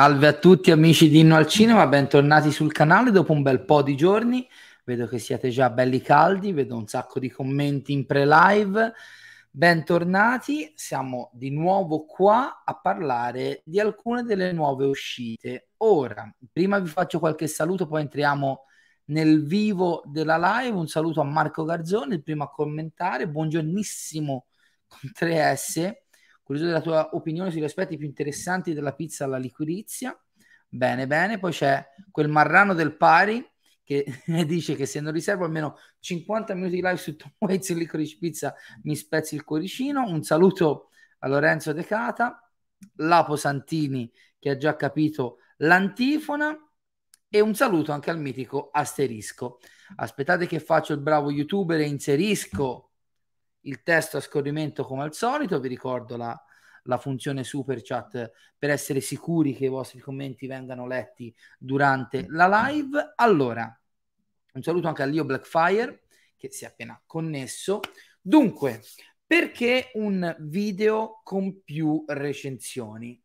Salve a tutti amici di Inno al Cinema, bentornati sul canale dopo un bel po' di giorni. Vedo che siete già belli caldi, vedo un sacco di commenti in pre-live. Bentornati, siamo di nuovo qua a parlare di alcune delle nuove uscite. Ora, prima vi faccio qualche saluto, poi entriamo nel vivo della live. Un saluto a Marco Garzoni, il primo a commentare. Buongiornissimo con 3S. Curioso della tua opinione sugli aspetti più interessanti della pizza alla liquirizia. Bene, bene. Poi c'è quel marrano del pari che dice che se non riservo almeno 50 minuti di live su Tom Waits e Licorice Pizza mi spezzi il cuoricino. Un saluto a Lorenzo De Cata, Lapo Santini che ha già capito l'antifona e un saluto anche al mitico Asterisco. Aspettate che faccio il bravo youtuber e inserisco il testo a scorrimento come al solito. Vi ricordo la, la funzione super chat per essere sicuri che i vostri commenti vengano letti durante la live. Allora, un saluto anche a Leo Blackfire che si è appena connesso. Dunque, perché un video con più recensioni?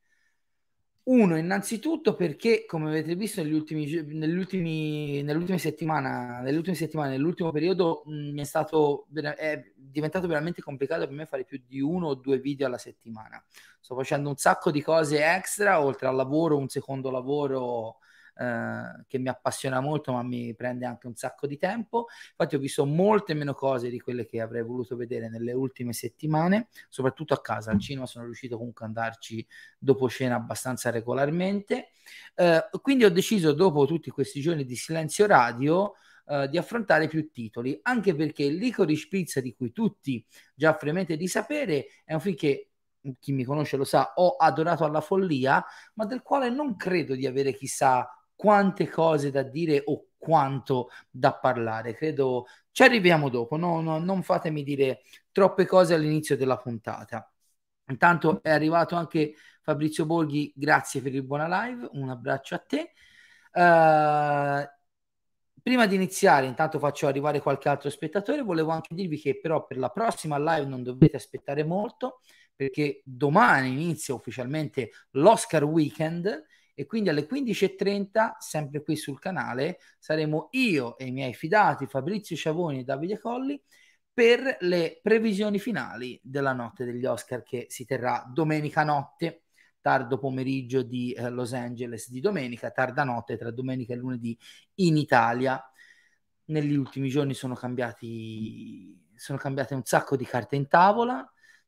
Uno, innanzitutto perché, come avete visto negli ultimi, negli ultimi, nell'ultima settimana, nelle ultime settimane, nell'ultimo periodo, mh, è stato è diventato veramente complicato per me fare più di uno o due video alla settimana. Sto facendo un sacco di cose extra, oltre al lavoro, un secondo lavoro eh, che mi appassiona molto, ma mi prende anche un sacco di tempo. Infatti, ho visto molte meno cose di quelle che avrei voluto vedere nelle ultime settimane, soprattutto a casa. Al cinema sono riuscito comunque ad andarci dopo cena abbastanza regolarmente. Eh, quindi ho deciso, dopo tutti questi giorni di silenzio radio, Uh, di affrontare più titoli, anche perché Licorice Pizza, di cui tutti già fremente di sapere, è un film che chi mi conosce lo sa, ho adorato alla follia, ma del quale non credo di avere chissà quante cose da dire o quanto da parlare. Credo ci arriviamo dopo, no, no, non fatemi dire troppe cose all'inizio della puntata. Intanto è arrivato anche Fabrizio Borghi, grazie per il buona live, un abbraccio a te. Uh, prima di iniziare, intanto faccio arrivare qualche altro spettatore, volevo anche dirvi che però per la prossima live non dovete aspettare molto, perché domani inizia ufficialmente l'Oscar Weekend e quindi alle 15.30, sempre qui sul canale, saremo io e i miei fidati Fabrizio Sciavoni e Davide Colli per le previsioni finali della notte degli Oscar che si terrà domenica notte, tardo pomeriggio di eh, Los Angeles di domenica, tarda notte tra domenica e lunedì in Italia. Negli ultimi giorni sono cambiati sono cambiate un sacco di carte in tavola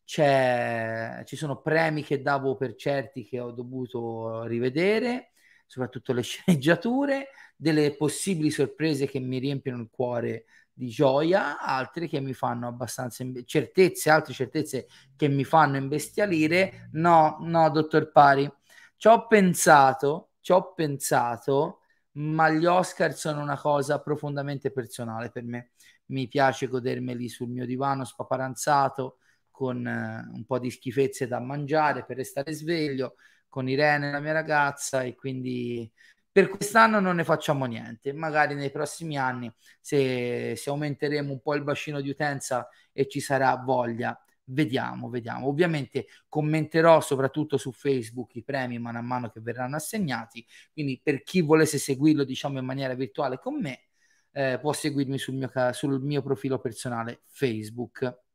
c'è, ci sono premi che davo per certi che ho dovuto rivedere, soprattutto le sceneggiature, delle possibili sorprese che mi riempiono il cuore di gioia, altre che mi fanno abbastanza imbe- certezze, altre certezze che mi fanno imbestialire. No, no, dottor Pari, ci ho pensato, ci ho pensato, ma gli Oscar sono una cosa profondamente personale per me. Mi piace godermeli sul mio divano spaparanzato, con eh, un po' di schifezze da mangiare per restare sveglio, con Irene, la mia ragazza, e quindi per quest'anno non ne facciamo niente. Magari nei prossimi anni, se, se aumenteremo un po' il bacino di utenza e ci sarà voglia, vediamo, vediamo. Ovviamente commenterò soprattutto su Facebook i premi man mano che verranno assegnati, quindi per chi volesse seguirlo diciamo in maniera virtuale con me, eh, può seguirmi sul mio, sul mio profilo personale Facebook.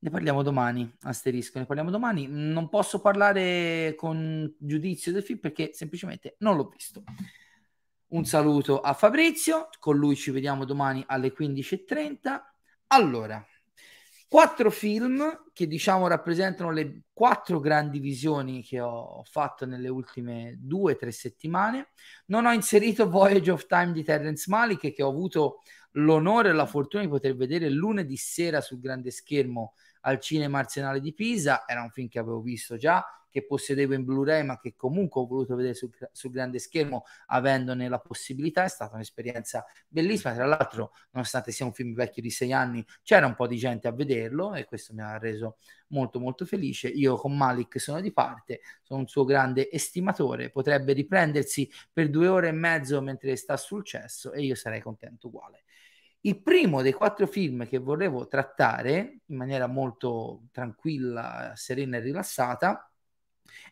Ne parliamo domani, asterisco, ne parliamo domani. Non posso parlare con giudizio del film perché semplicemente non l'ho visto. Un saluto a Fabrizio, con lui ci vediamo domani alle 15.30. Allora, quattro film che diciamo rappresentano le quattro grandi visioni che ho fatto nelle ultime due tre settimane. Non ho inserito Voyage of Time di Terrence Malick che ho avuto l'onore e la fortuna di poter vedere lunedì sera sul grande schermo al Cinema Arsenale di Pisa, era un film che avevo visto già, che possedevo in Blu-ray, ma che comunque ho voluto vedere sul, sul, grande schermo, avendone la possibilità. È stata un'esperienza bellissima. Tra l'altro, nonostante sia un film vecchio di sei anni, c'era un po' di gente a vederlo e questo mi ha reso molto molto felice. Io con Malik sono di parte, sono un suo grande estimatore, potrebbe riprendersi per due ore e mezzo mentre sta sul cesso e io sarei contento uguale. Il primo dei quattro film che volevo trattare in maniera molto tranquilla, serena e rilassata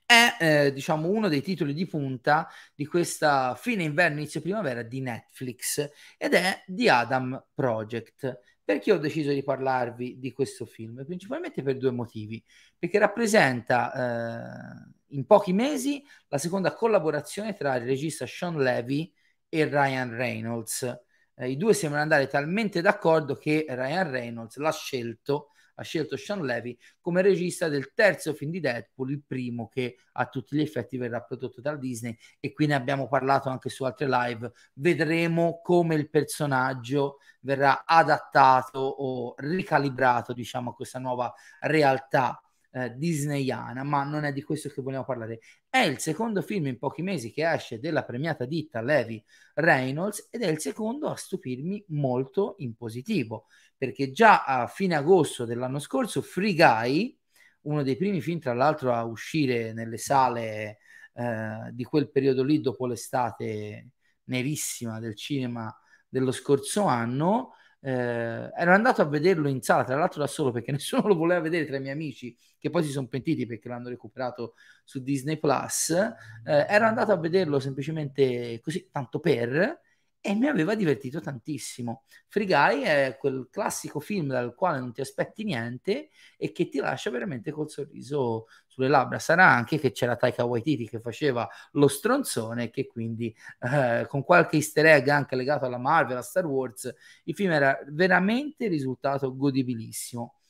è eh, diciamo uno dei titoli di punta di questa fine inverno inizio primavera di Netflix ed è The Adam Project. Perché ho deciso di parlarvi di questo film? Principalmente per due motivi. Perché rappresenta eh, in pochi mesi la seconda collaborazione tra il regista Sean Levy e Ryan Reynolds. Eh, I due sembrano andare talmente d'accordo che Ryan Reynolds l'ha scelto ha scelto Sean Levy come regista del terzo film di Deadpool, il primo che a tutti gli effetti verrà prodotto dal Disney e qui ne abbiamo parlato anche su altre live. Vedremo come il personaggio verrà adattato o ricalibrato, diciamo, a questa nuova realtà eh, disneyana, ma non è di questo che vogliamo parlare. È il secondo film in pochi mesi che esce della premiata ditta Levi Reynolds ed è il secondo a stupirmi molto in positivo, perché già a fine agosto dell'anno scorso Free Guy, uno dei primi film tra l'altro a uscire nelle sale eh, di quel periodo lì dopo l'estate nerissima del cinema dello scorso anno, eh, ero andato a vederlo in sala, tra l'altro da solo perché nessuno lo voleva vedere tra i miei amici che poi si sono pentiti perché l'hanno recuperato su Disney Plus. Eh, ero andato a vederlo semplicemente così, tanto per, e mi aveva divertito tantissimo. Free Guy è quel classico film dal quale non ti aspetti niente e che ti lascia veramente col sorriso sulle labbra. Sarà anche che c'era Taika Waititi che faceva lo stronzone che quindi eh, con qualche easter egg anche legato alla Marvel, a Star Wars, il film era veramente risultato godibilissimo.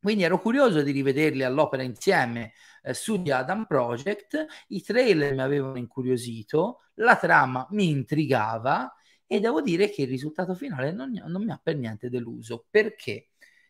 Quindi ero curioso di rivederli all'opera insieme eh, su The Adam Project. I trailer mi avevano incuriosito, la trama mi intrigava e devo dire che il risultato finale non, non mi ha per niente deluso perché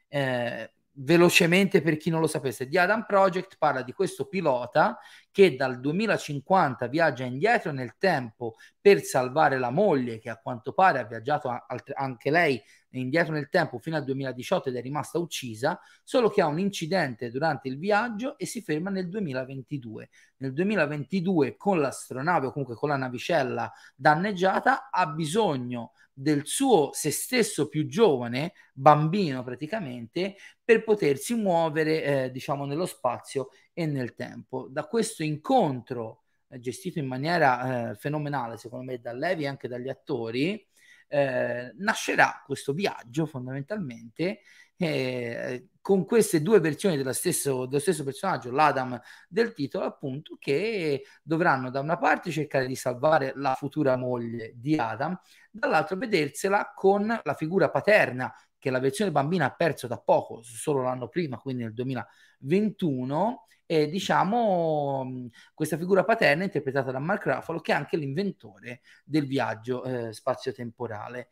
eh, velocemente per chi non lo sapesse, The Adam Project parla di questo pilota che dal 2050 viaggia indietro nel tempo per salvare la moglie che a quanto pare ha viaggiato anche lei indietro nel tempo fino al 2018 ed è rimasta uccisa, solo che ha un incidente durante il viaggio e si ferma nel 2022. Nel 2022 con l'astronave o comunque con la navicella danneggiata ha bisogno del suo se stesso più giovane, bambino praticamente, per potersi muovere eh, diciamo nello spazio e nel tempo. Da questo incontro eh, gestito in maniera eh, fenomenale secondo me da Levi e anche dagli attori, eh, nascerà questo viaggio fondamentalmente eh, con queste due versioni dello stesso, dello stesso personaggio, l'Adam del titolo, appunto, che dovranno da una parte cercare di salvare la futura moglie di Adam, dall'altro vedersela con la figura paterna che la versione bambina ha perso da poco, solo l'anno prima, quindi nel 2021, e diciamo questa figura paterna interpretata da Mark Ruffalo che è anche l'inventore del viaggio eh, spazio-temporale.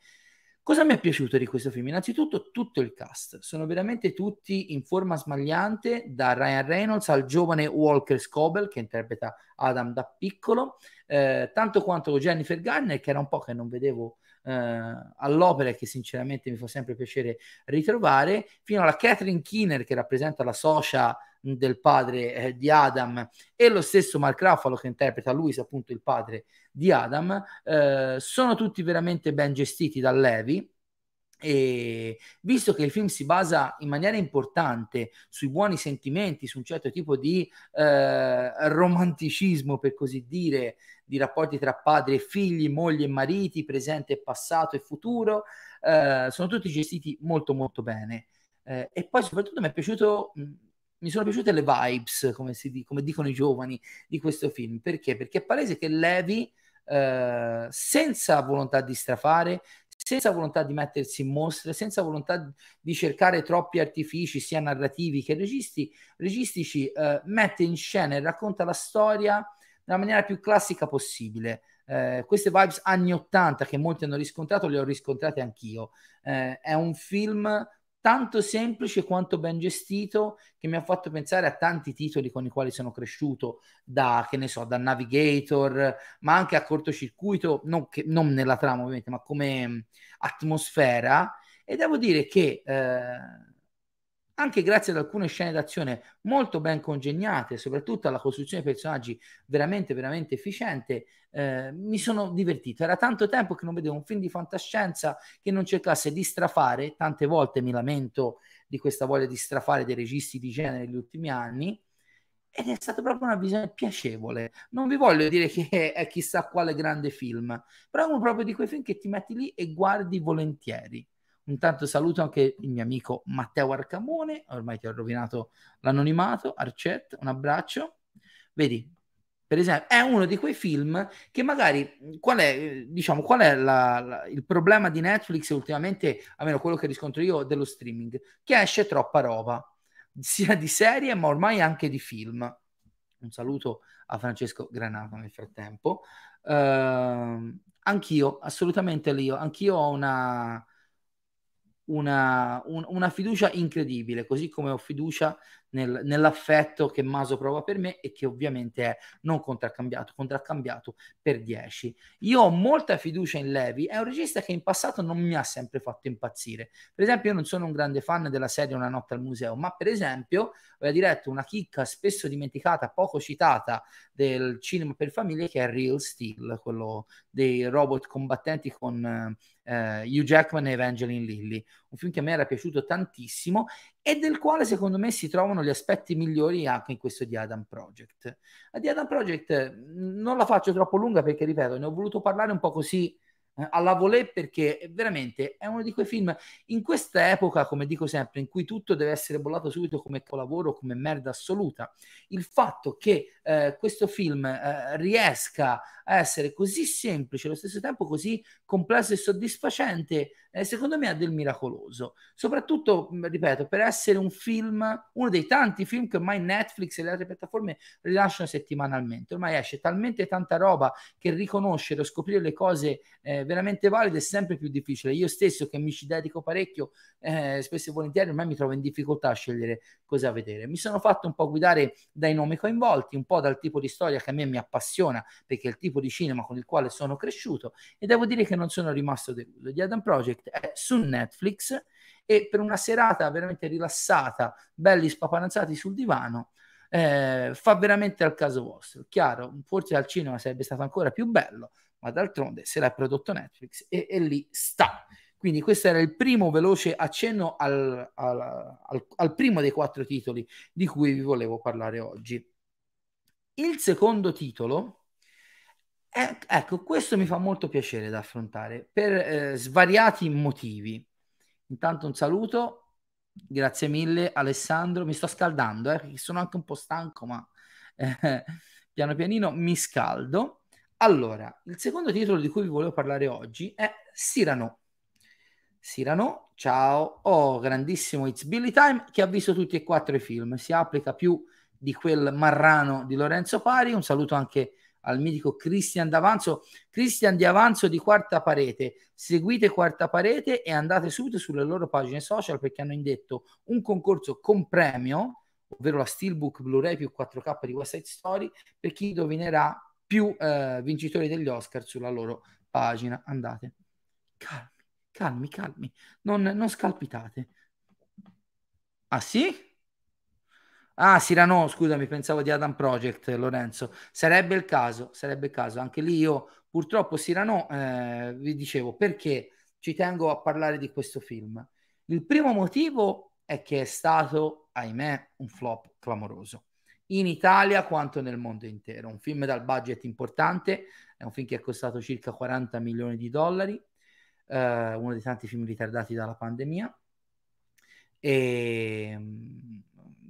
Cosa mi è piaciuto di questo film? Innanzitutto tutto il cast, sono veramente tutti in forma smagliante, da Ryan Reynolds al giovane Walker Scobell che interpreta Adam da piccolo, eh, tanto quanto Jennifer Garner che era un po' che non vedevo eh, all'opera che sinceramente mi fa sempre piacere ritrovare, fino alla Catherine Keener che rappresenta la socia del padre eh, di Adam e lo stesso Mark Ruffalo che interpreta lui appunto il padre di Adam eh, sono tutti veramente ben gestiti da Levi e visto che il film si basa in maniera importante sui buoni sentimenti, su un certo tipo di eh, romanticismo, per così dire, di rapporti tra padri e figli, mogli e mariti, presente passato e futuro, eh, sono tutti gestiti molto molto bene. Eh, e poi soprattutto mi è piaciuto mi sono piaciute le vibes, come, si, come dicono i giovani, di questo film. Perché? Perché è palese che Levi, eh, senza volontà di strafare, senza volontà di mettersi in mostra, senza volontà di cercare troppi artifici, sia narrativi che registi, registici, eh, mette in scena e racconta la storia nella maniera più classica possibile. Eh, queste vibes anni 80 che molti hanno riscontrato, le ho riscontrate anch'io. Eh, è un film tanto semplice quanto ben gestito che mi ha fatto pensare a tanti titoli con i quali sono cresciuto da che ne so da Navigator ma anche a cortocircuito non, che, non nella trama ovviamente ma come atmosfera. E devo dire che eh, anche grazie ad alcune scene d'azione molto ben congegnate, soprattutto alla costruzione dei personaggi veramente, veramente efficiente, eh, mi sono divertito. Era tanto tempo che non vedevo un film di fantascienza che non cercasse di strafare, tante volte mi lamento di questa voglia di strafare dei registi di genere negli ultimi anni, ed è stata proprio una visione piacevole. Non vi voglio dire che è chissà quale grande film, però è uno proprio di quei film che ti metti lì e guardi volentieri. Intanto saluto anche il mio amico Matteo Arcamone, ormai ti ho rovinato l'anonimato, Arcet, un abbraccio. Vedi, per esempio, è uno di quei film che magari, qual è, diciamo, qual è la, la, il problema di Netflix ultimamente, almeno quello che riscontro io, dello streaming, che esce troppa roba, sia di serie ma ormai anche di film. Un saluto a Francesco Granato nel frattempo. Uh, anch'io, assolutamente io, anch'io ho una una, un, una, fiducia incredibile, così come ho fiducia nel, nell'affetto che Maso prova per me e che ovviamente è non contraccambiato, contraccambiato per 10. Io ho molta fiducia in Levi, è un regista che in passato non mi ha sempre fatto impazzire. Per esempio, io non sono un grande fan della serie Una notte al museo, ma per esempio aveva diretto una chicca spesso dimenticata, poco citata del cinema per famiglie che è Real Steel, quello dei robot combattenti con eh, Hugh Jackman e Evangeline Lilly, un film che a me era piaciuto tantissimo e del quale secondo me si trovano gli aspetti migliori anche in questo di Adam Project. La di Adam Project non la faccio troppo lunga perché, ripeto, ne ho voluto parlare un po' così eh, alla volée perché veramente è uno di quei film in questa epoca, come dico sempre, in cui tutto deve essere bollato subito come lavoro, come merda assoluta. Il fatto che eh, questo film eh, riesca a essere così semplice, allo stesso tempo così complesso e soddisfacente, eh, secondo me ha del miracoloso. Soprattutto, ripeto, per essere un film, uno dei tanti film che ormai Netflix e le altre piattaforme rilasciano settimanalmente. Ormai esce talmente tanta roba che riconoscere o scoprire le cose eh, veramente valide è sempre più difficile. Io stesso, che mi ci dedico parecchio, eh, spesso e volentieri, ormai mi trovo in difficoltà a scegliere cosa vedere. Mi sono fatto un po' guidare dai nomi coinvolti, un po' dal tipo di storia che a me mi appassiona, perché è il tipo di cinema con il quale sono cresciuto, e devo dire che non sono rimasto deluso. The Adam Project è su Netflix e per una serata veramente rilassata, belli spaparanzati sul divano, eh, fa veramente al caso vostro. Chiaro, forse al cinema sarebbe stato ancora più bello, ma d'altronde se l'ha prodotto Netflix e, e lì sta. Quindi questo era il primo veloce accenno al, al, al, al, primo dei quattro titoli di cui vi volevo parlare oggi. Il secondo titolo, è, ecco, questo mi fa molto piacere da affrontare per eh, svariati motivi. Intanto un saluto, grazie mille Alessandro, mi sto scaldando, eh, sono anche un po' stanco, ma eh, piano pianino mi scaldo. Allora, il secondo titolo di cui vi volevo parlare oggi è Cyrano. Sirano, ciao, oh grandissimo It's Billy Time che ha visto tutti e quattro i film, si applica più di quel marrano di Lorenzo Pari, un saluto anche al mitico Cristian D'Avanzo, Cristian Di Avanzo di Quarta Parete, seguite Quarta Parete e andate subito sulle loro pagine social perché hanno indetto un concorso con premio, ovvero la Steelbook Blu-ray più 4K di West Side Story, per chi indovinerà più eh, vincitori degli Oscar sulla loro pagina. Andate. Calmi calmi, calmi, non, non scalpitate. Ah sì? Ah, Sirano, scusami, pensavo di Adam Project, Lorenzo. Sarebbe il caso, sarebbe il caso. Anche lì io, purtroppo, Sirano, eh, vi dicevo, perché ci tengo a parlare di questo film. Il primo motivo è che è stato, ahimè, un flop clamoroso. In Italia quanto nel mondo intero. Un film dal budget importante, è un film che è costato circa 40 milioni di dollari, eh, uno dei tanti film ritardati dalla pandemia. E mm,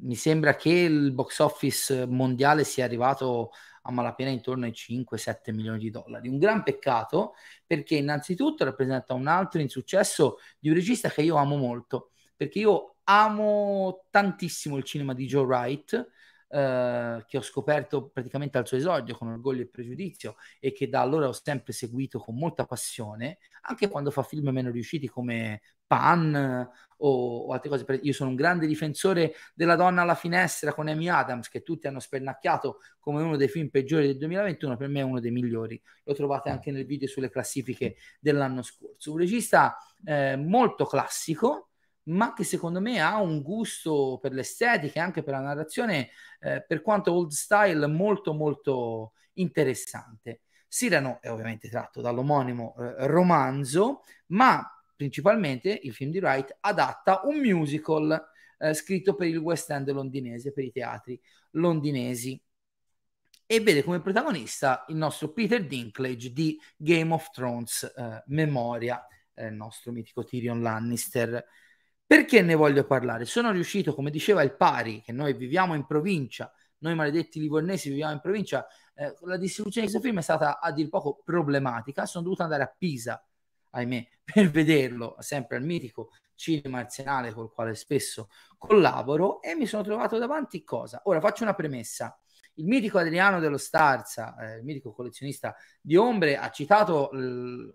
mi sembra che il box office mondiale sia arrivato a malapena intorno ai 5-7 milioni di dollari. Un gran peccato perché innanzitutto rappresenta un altro insuccesso di un regista che io amo molto, perché io amo tantissimo il cinema di Joe Wright, eh, che ho scoperto praticamente al suo esordio con orgoglio e pregiudizio e che da allora ho sempre seguito con molta passione, anche quando fa film meno riusciti come Pan o, o, altre cose. Io sono un grande difensore della donna alla finestra con Amy Adams, che tutti hanno spennacchiato come uno dei film peggiori del 2021, per me è uno dei migliori. Lo trovate anche nel video sulle classifiche dell'anno scorso. Un regista eh, molto classico, ma che secondo me ha un gusto per l'estetica e anche per la narrazione, eh, per quanto old style, molto molto interessante. Cyrano è ovviamente tratto dall'omonimo eh, romanzo, ma principalmente il film di Wright adatta un musical eh, scritto per il West End londinese, per i teatri londinesi. E vede come protagonista il nostro Peter Dinklage di Game of Thrones eh, Memoria, eh, il nostro mitico Tyrion Lannister. Perché ne voglio parlare? Sono riuscito, come diceva il pari, che noi viviamo in provincia, noi maledetti livornesi viviamo in provincia, eh, la distribuzione di questo film è stata a dir poco problematica, sono dovuto andare a Pisa, ahimè, per vederlo, sempre al mitico cinema arsenale col quale spesso collaboro e mi sono trovato davanti cosa? Ora faccio una premessa. Il mitico Adriano dello Starza, eh, il mitico collezionista di ombre, ha citato l-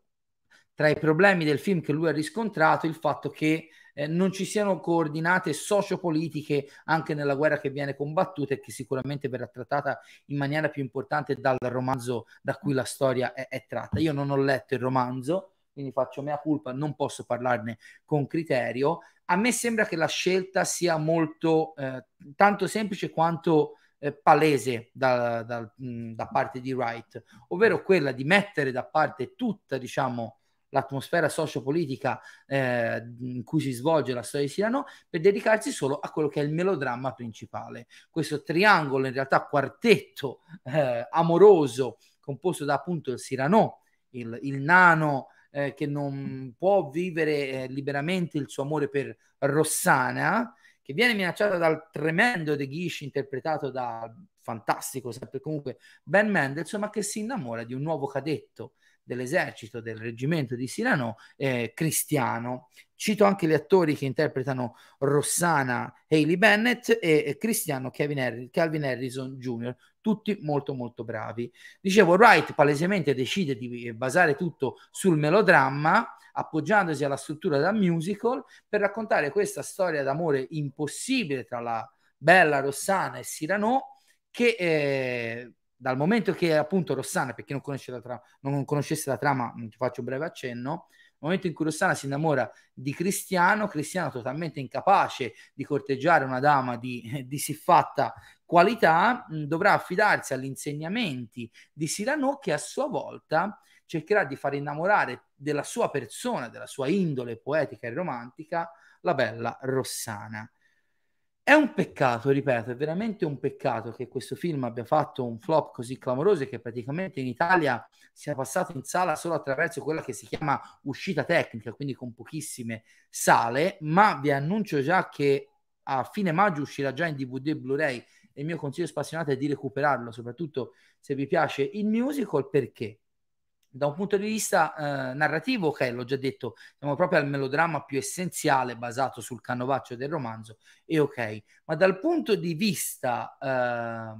tra i problemi del film che lui ha riscontrato il fatto che eh, non ci siano coordinate sociopolitiche anche nella guerra che viene combattuta e che sicuramente verrà trattata in maniera più importante dal romanzo da cui la storia è, è tratta. Io non ho letto il romanzo, quindi faccio mea culpa, non posso parlarne con criterio. A me sembra che la scelta sia molto eh, tanto semplice quanto eh, palese da, da, da, parte di Wright, ovvero quella di mettere da parte tutta, diciamo, l'atmosfera sociopolitica eh, in cui si svolge la storia di Cyrano per dedicarsi solo a quello che è il melodramma principale. Questo triangolo, in realtà quartetto eh, amoroso composto da appunto il Cyrano, il, il nano eh, che non può vivere eh, liberamente il suo amore per Rossana, che viene minacciata dal tremendo De Guiche interpretato da fantastico, sempre comunque Ben Mendelssohn, ma che si innamora di un nuovo cadetto dell'esercito del reggimento di Sirano eh, cristiano. Cito anche gli attori che interpretano Rossana Haley Bennett e, e Cristiano Harris, Calvin Harrison Jr., tutti molto molto bravi. Dicevo, Wright palesemente decide di basare tutto sul melodramma, appoggiandosi alla struttura da musical, per raccontare questa storia d'amore impossibile tra la bella Rossana e Cyrano, che eh, dal momento che appunto Rossana, per chi non, conosce la trama, non conoscesse la trama, ti faccio un breve accenno, nel momento in cui Rossana si innamora di Cristiano, Cristiano totalmente incapace di corteggiare una dama di, di siffatta qualità, mh, dovrà affidarsi agli insegnamenti di Cyrano che a sua volta cercherà di far innamorare della sua persona, della sua indole poetica e romantica, la bella Rossana. È un peccato, ripeto, è veramente un peccato che questo film abbia fatto un flop così clamoroso e che praticamente in Italia sia passato in sala solo attraverso quella che si chiama uscita tecnica, quindi con pochissime sale, ma vi annuncio già che a fine maggio uscirà già in DVD e Blu-ray e il mio consiglio spassionato è di recuperarlo, soprattutto se vi piace il musical, perché? Da un punto di vista eh, narrativo, ok, l'ho già detto, siamo proprio al melodramma più essenziale basato sul canovaccio del romanzo, e ok, ma dal punto di vista eh,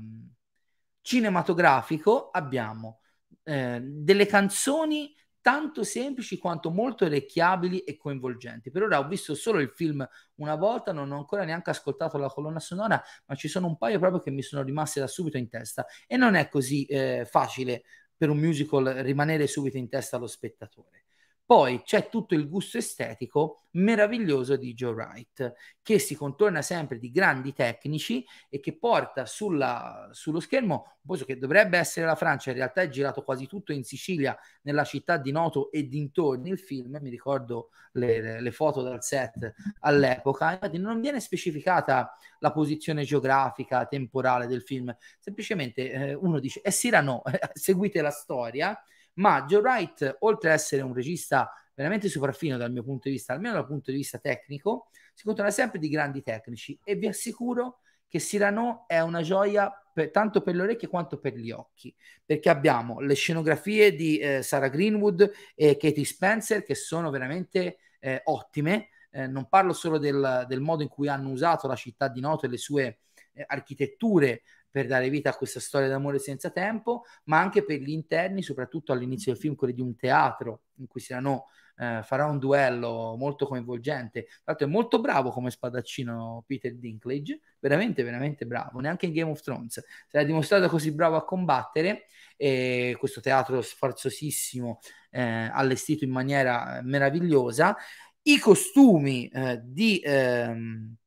cinematografico abbiamo eh, delle canzoni tanto semplici quanto molto orecchiabili e coinvolgenti. Per ora ho visto solo il film una volta, non ho ancora neanche ascoltato la colonna sonora, ma ci sono un paio proprio che mi sono rimaste da subito in testa e non è così eh, facile per un musical rimanere subito in testa allo spettatore. Poi c'è tutto il gusto estetico meraviglioso di Joe Wright, che si contorna sempre di grandi tecnici e che porta sulla, sullo schermo un posto che dovrebbe essere la Francia, in realtà è girato quasi tutto in Sicilia, nella città di Noto e dintorni il film, mi ricordo le, le, foto dal set all'epoca, infatti non viene specificata la posizione geografica, temporale del film, semplicemente eh, uno dice, eh sì, no, seguite la storia, ma Joe Wright, oltre ad essere un regista veramente sopraffino dal mio punto di vista, almeno dal punto di vista tecnico, si controlla sempre di grandi tecnici. E vi assicuro che Cyrano è una gioia per, tanto per le orecchie quanto per gli occhi, perché abbiamo le scenografie di eh, Sarah Greenwood e Katie Spencer che sono veramente eh, ottime, eh, non parlo solo del, del, modo in cui hanno usato la città di Noto e le sue eh, architetture per dare vita a questa storia d'amore senza tempo, ma anche per gli interni, soprattutto all'inizio del film, quelli di un teatro in cui Cyrano eh, farà un duello molto coinvolgente. Tra l'altro è molto bravo come spadaccino Peter Dinklage, veramente, veramente bravo. Neanche in Game of Thrones si è dimostrato così bravo a combattere. E questo teatro sforzosissimo, eh, allestito in maniera meravigliosa. I costumi eh, di... Ehm,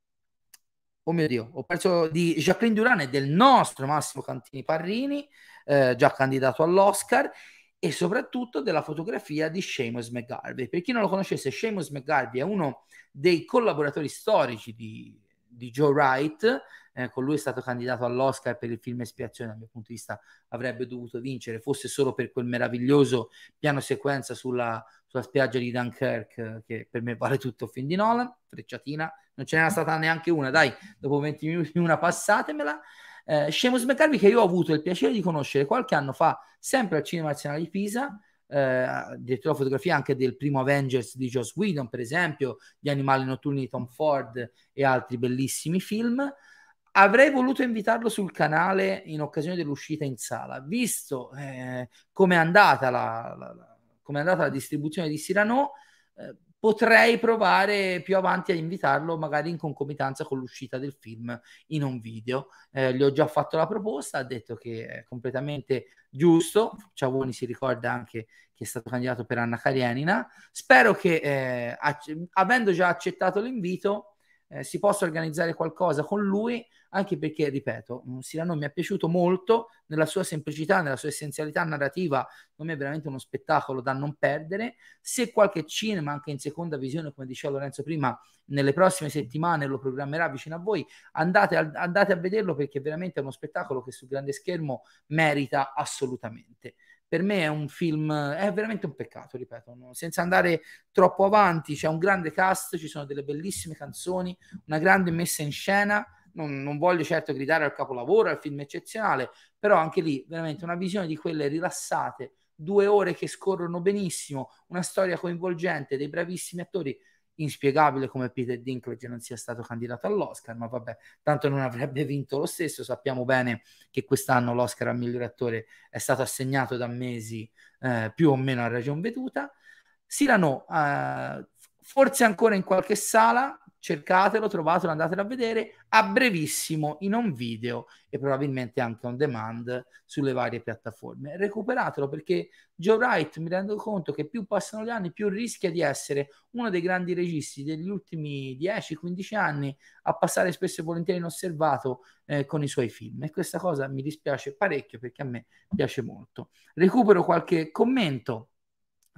oh mio Dio, ho perso di Jacqueline Duran e del nostro Massimo Cantini Parrini, eh, già candidato all'Oscar, e soprattutto della fotografia di Seamus McGarvey. Per chi non lo conoscesse, Seamus McGarvey è uno dei collaboratori storici di, di Joe Wright, con lui è stato candidato all'Oscar per il film Espiazione, dal mio punto di vista avrebbe dovuto vincere, fosse solo per quel meraviglioso piano sequenza sulla, sulla spiaggia di Dunkirk, che per me vale tutto film di Nolan, frecciatina, non ce n'era stata neanche una, dai, dopo 20 minuti una passatemela, eh, Seamus McCarvey che io ho avuto il piacere di conoscere qualche anno fa, sempre al Cinema Nazionale di Pisa, eh, direttore di fotografia anche del primo Avengers di Joss Whedon, per esempio, Gli animali notturni di Tom Ford e altri bellissimi film. Avrei voluto invitarlo sul canale in occasione dell'uscita in sala, visto eh, come è andata la, la, la, andata la distribuzione di Cyrano. Eh, potrei provare più avanti a invitarlo magari in concomitanza con l'uscita del film in un video. Eh, gli ho già fatto la proposta, ha detto che è completamente giusto. Ciavoni si ricorda anche che è stato candidato per Anna Karenina. Spero che, eh, ac- avendo già accettato l'invito, eh, si possa organizzare qualcosa con lui, anche perché, ripeto, Cyrano mi è piaciuto molto nella sua semplicità, nella sua essenzialità narrativa, non è veramente uno spettacolo da non perdere. Se qualche cinema, anche in seconda visione, come diceva Lorenzo prima, nelle prossime settimane lo programmerà vicino a voi, andate, andate a vederlo perché veramente è uno spettacolo che sul grande schermo merita assolutamente per me è un film, è veramente un peccato, ripeto, no? senza andare troppo avanti, c'è un grande cast, ci sono delle bellissime canzoni, una grande messa in scena, non, non, voglio certo gridare al capolavoro, al film eccezionale, però anche lì veramente una visione di quelle rilassate, due ore che scorrono benissimo, una storia coinvolgente, dei bravissimi attori, inspiegabile come Peter Dinklage non sia stato candidato all'Oscar, ma vabbè, tanto non avrebbe vinto lo stesso. Sappiamo bene che quest'anno l'Oscar al miglior attore è stato assegnato da mesi eh, più o meno a ragion veduta. Cyrano, eh, forse ancora in qualche sala, cercatelo, trovatelo, andatelo a vedere a brevissimo in un video e probabilmente anche on demand sulle varie piattaforme. Recuperatelo perché Joe Wright mi rendo conto che più passano gli anni, più rischia di essere uno dei grandi registi degli ultimi 10-15 anni a passare spesso e volentieri inosservato eh, con i suoi film e questa cosa mi dispiace parecchio perché a me piace molto. Recupero qualche commento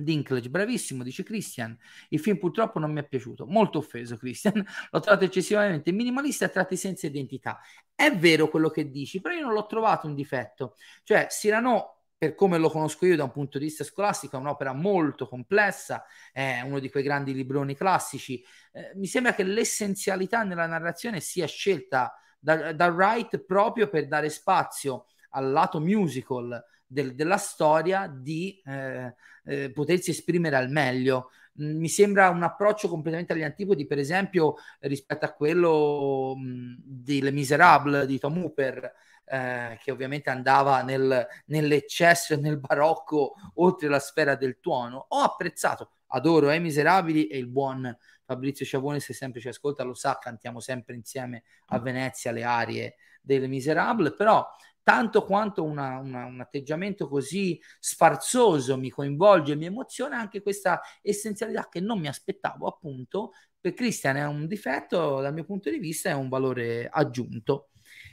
Dinklage, bravissimo, dice Christian. Il film purtroppo non mi è piaciuto, molto offeso Christian, l'ho trovato eccessivamente minimalista e tratti senza identità. È vero quello che dici, però io non l'ho trovato un difetto. Cioè, Cyrano, per come lo conosco io da un punto di vista scolastico, è un'opera molto complessa, è uno di quei grandi libroni classici. Eh, mi sembra che l'essenzialità nella narrazione sia scelta da, da Wright proprio per dare spazio al lato musical del, della storia di eh, eh, potersi esprimere al meglio. Mm, mi sembra un approccio completamente agli antipodi, per esempio, rispetto a quello mm, di Le Miserable di Tom Hooper, eh, che ovviamente andava nel, nell'eccesso e nel barocco oltre la sfera del tuono. Ho apprezzato, adoro I Miserabili e il buon Fabrizio Ciavone, se sempre ci ascolta, lo sa, cantiamo sempre insieme a Venezia le arie delle Miserable, però tanto quanto una, una, un atteggiamento così sfarzoso mi coinvolge e mi emoziona, anche questa essenzialità che non mi aspettavo, appunto, per Christian è un difetto, dal mio punto di vista è un valore aggiunto.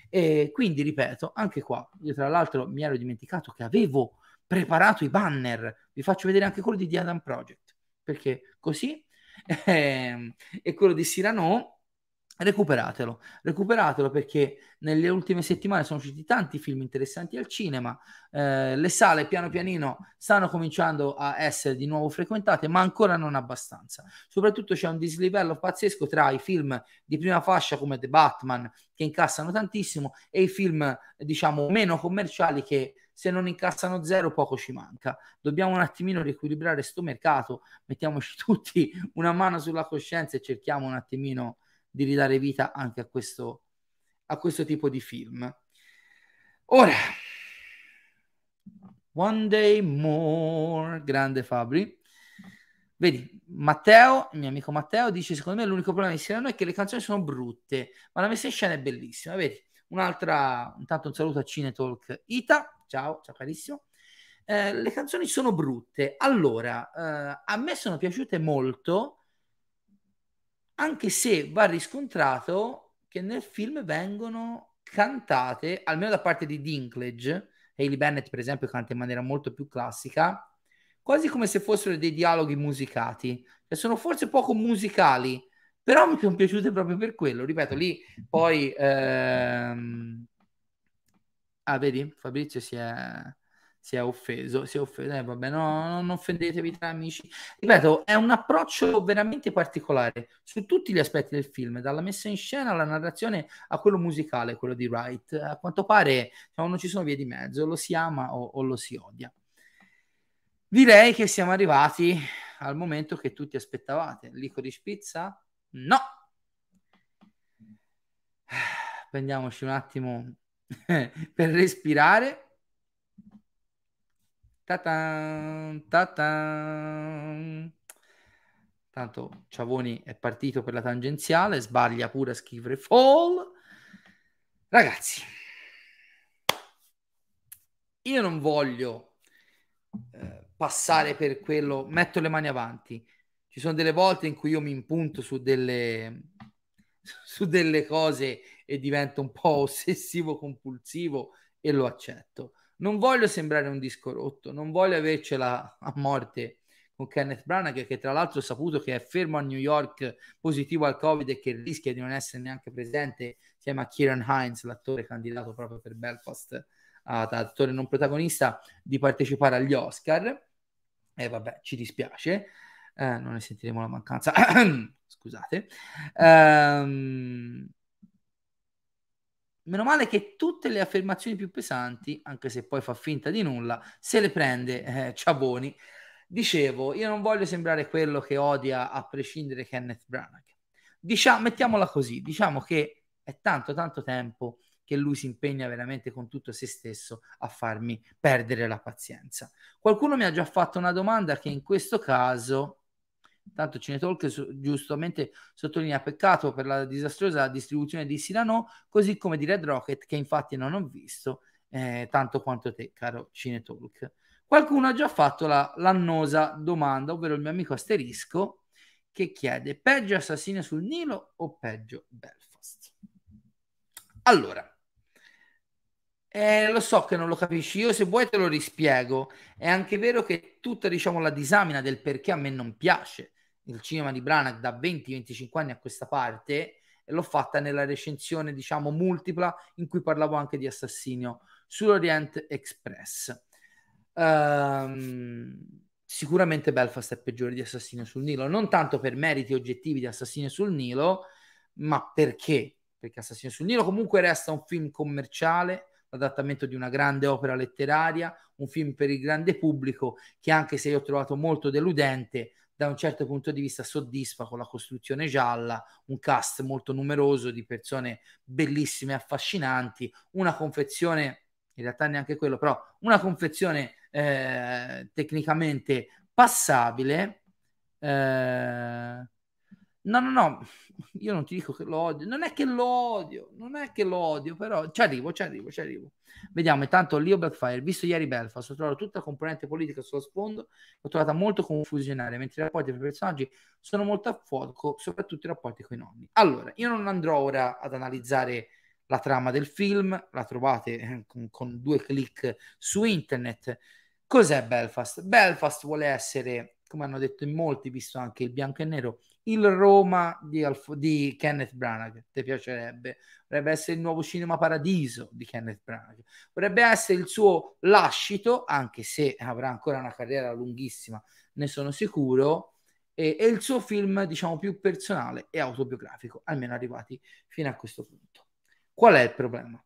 E quindi, ripeto, anche qua, io tra l'altro mi ero dimenticato che avevo preparato i banner, vi faccio vedere anche quello di The Adam Project, perché così, eh, e quello di Cyrano, recuperatelo, recuperatelo perché nelle ultime settimane sono usciti tanti film interessanti al cinema, eh, le sale piano pianino stanno cominciando a essere di nuovo frequentate, ma ancora non abbastanza. Soprattutto c'è un dislivello pazzesco tra i film di prima fascia come The Batman che incassano tantissimo e i film diciamo meno commerciali che se non incassano zero poco ci manca. Dobbiamo un attimino riequilibrare sto mercato, mettiamoci tutti una mano sulla coscienza e cerchiamo un attimino di ridare vita anche a questo, a questo tipo di film. Ora, One Day More, grande Fabri. Vedi, Matteo, il mio amico Matteo, dice: Secondo me l'unico problema di Cyrano è che le canzoni sono brutte, ma la messa in scena è bellissima. Vedi, un'altra, intanto un saluto a Cinetalk Ita. Ciao, ciao carissimo. Eh, le canzoni sono brutte. Allora, eh, a me sono piaciute molto, anche se va riscontrato che nel film vengono cantate, almeno da parte di Dinklage, Hayley Bennett per esempio canta in maniera molto più classica, quasi come se fossero dei dialoghi musicati, cioè sono forse poco musicali, però mi sono piaciute proprio per quello, ripeto, lì poi... Ehm... Ah, vedi, Fabrizio si è si è offeso, si è offeso, eh, vabbè, no, non offendetevi tra amici. Ripeto, è un approccio veramente particolare su tutti gli aspetti del film, dalla messa in scena alla narrazione a quello musicale, quello di Wright. A quanto pare diciamo, non ci sono vie di mezzo, lo si ama o, o lo si odia. Direi che siamo arrivati al momento che tutti aspettavate. Licorice pizza? No! Prendiamoci un attimo per respirare Ta-tan, ta-tan. Tanto Ciavoni è partito per la tangenziale, sbaglia pure a scrivere fall. Ragazzi, io non voglio eh, passare per quello, metto le mani avanti. Ci sono delle volte in cui io mi impunto su delle, su delle cose e divento un po' ossessivo compulsivo e lo accetto non voglio sembrare un disco rotto, non voglio avercela a morte con Kenneth Branagh che tra l'altro ho saputo che è fermo a New York positivo al Covid e che rischia di non essere neanche presente insieme a Kieran Hines, l'attore candidato proprio per Belfast ad attore non protagonista, di partecipare agli Oscar. E vabbè, ci dispiace, eh, non ne sentiremo la mancanza. Scusate. Um, Meno male che tutte le affermazioni più pesanti, anche se poi fa finta di nulla, se le prende eh, Ciaboni. Dicevo, io non voglio sembrare quello che odia a prescindere Kenneth Branagh. Diciamo, mettiamola così, diciamo che è tanto tanto tempo che lui si impegna veramente con tutto se stesso a farmi perdere la pazienza. Qualcuno mi ha già fatto una domanda che in questo caso Tanto Cinetalk giustamente sottolinea peccato per la disastrosa distribuzione di Cyrano, così come di Red Rocket, che infatti non ho visto eh, tanto quanto te, caro Cinetalk. Qualcuno ha già fatto la, l'annosa domanda, ovvero il mio amico Asterisco, che chiede peggio Assassino sul Nilo o peggio Belfast? Allora, eh, lo so che non lo capisci, io se vuoi te lo rispiego. È anche vero che tutta diciamo la disamina del perché a me non piace il cinema di Branagh da 20-25 anni a questa parte e l'ho fatta nella recensione diciamo multipla in cui parlavo anche di Assassinio sull'Orient Express. Um, sicuramente Belfast è peggiore di Assassinio sul Nilo, non tanto per meriti oggettivi di Assassinio sul Nilo, ma perché? Perché Assassinio sul Nilo comunque resta un film commerciale, l'adattamento di una grande opera letteraria, un film per il grande pubblico che anche se io ho trovato molto deludente, da un certo punto di vista soddisfa con la costruzione gialla, un cast molto numeroso di persone bellissime affascinanti, una confezione, in realtà neanche quello, però una confezione eh, tecnicamente passabile. Eh, No, no, no, io non ti dico che lo odio, non è che lo odio, non è che lo odio, però ci arrivo, ci arrivo, ci arrivo. Vediamo, intanto Leo Blackfire, visto ieri Belfast, ho trovato tutta la componente politica sullo sfondo, l'ho trovata molto confusionaria, mentre i rapporti tra i personaggi sono molto a fuoco, soprattutto i rapporti con i nonni. Allora, io non andrò ora ad analizzare la trama del film, la trovate eh, con, con due clic su internet. Cos'è Belfast? Belfast vuole essere, come hanno detto in molti, visto anche il bianco e nero, il Roma di, Alf- di Kenneth Branagh, ti piacerebbe? Potrebbe essere il nuovo cinema paradiso di Kenneth Branagh. Potrebbe essere il suo lascito, anche se avrà ancora una carriera lunghissima, ne sono sicuro, e, e il suo film, diciamo, più personale e autobiografico, almeno arrivati fino a questo punto. Qual è il problema?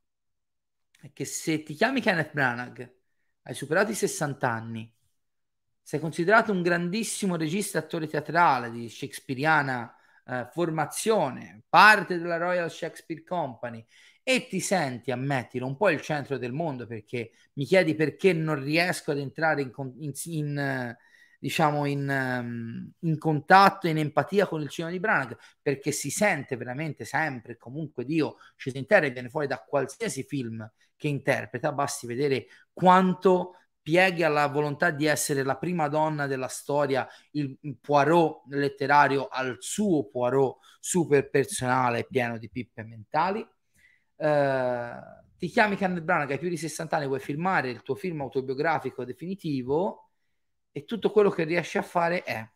È che se ti chiami Kenneth Branagh, hai superato i 60 anni, sei considerato un grandissimo regista e attore teatrale di shakespeariana eh, formazione, parte della Royal Shakespeare Company. E ti senti, ammettilo, un po' il centro del mondo perché mi chiedi perché non riesco ad entrare in, in, in diciamo in, ehm, in contatto, in empatia con il cinema di Branagh, perché si sente veramente sempre, comunque Dio ci si interna e viene fuori da qualsiasi film che interpreta, basti vedere quanto pieghi alla volontà di essere la prima donna della storia, il Poirot letterario al suo Poirot super personale pieno di pippe mentali. Uh, ti chiami Kenneth Branagh, hai più di 60 anni, vuoi filmare il tuo film autobiografico definitivo e tutto quello che riesci a fare è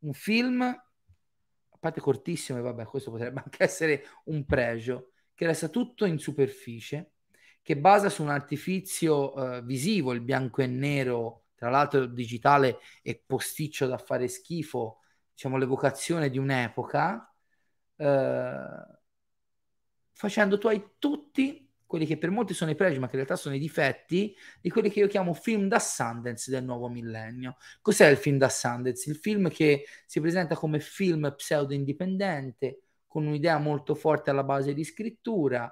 un film, a parte cortissimo, e vabbè, questo potrebbe anche essere un pregio, che resta tutto in superficie, che basa su un artifizio uh, visivo, il bianco e nero, tra l'altro digitale e posticcio da fare schifo, diciamo l'evocazione di un'epoca, uh, facendo tu hai tutti quelli che per molti sono i pregi, ma che in realtà sono i difetti di quelli che io chiamo film da Sundance del nuovo millennio. Cos'è il film da Sundance? Il film che si presenta come film pseudo-indipendente, con un'idea molto forte alla base di scrittura,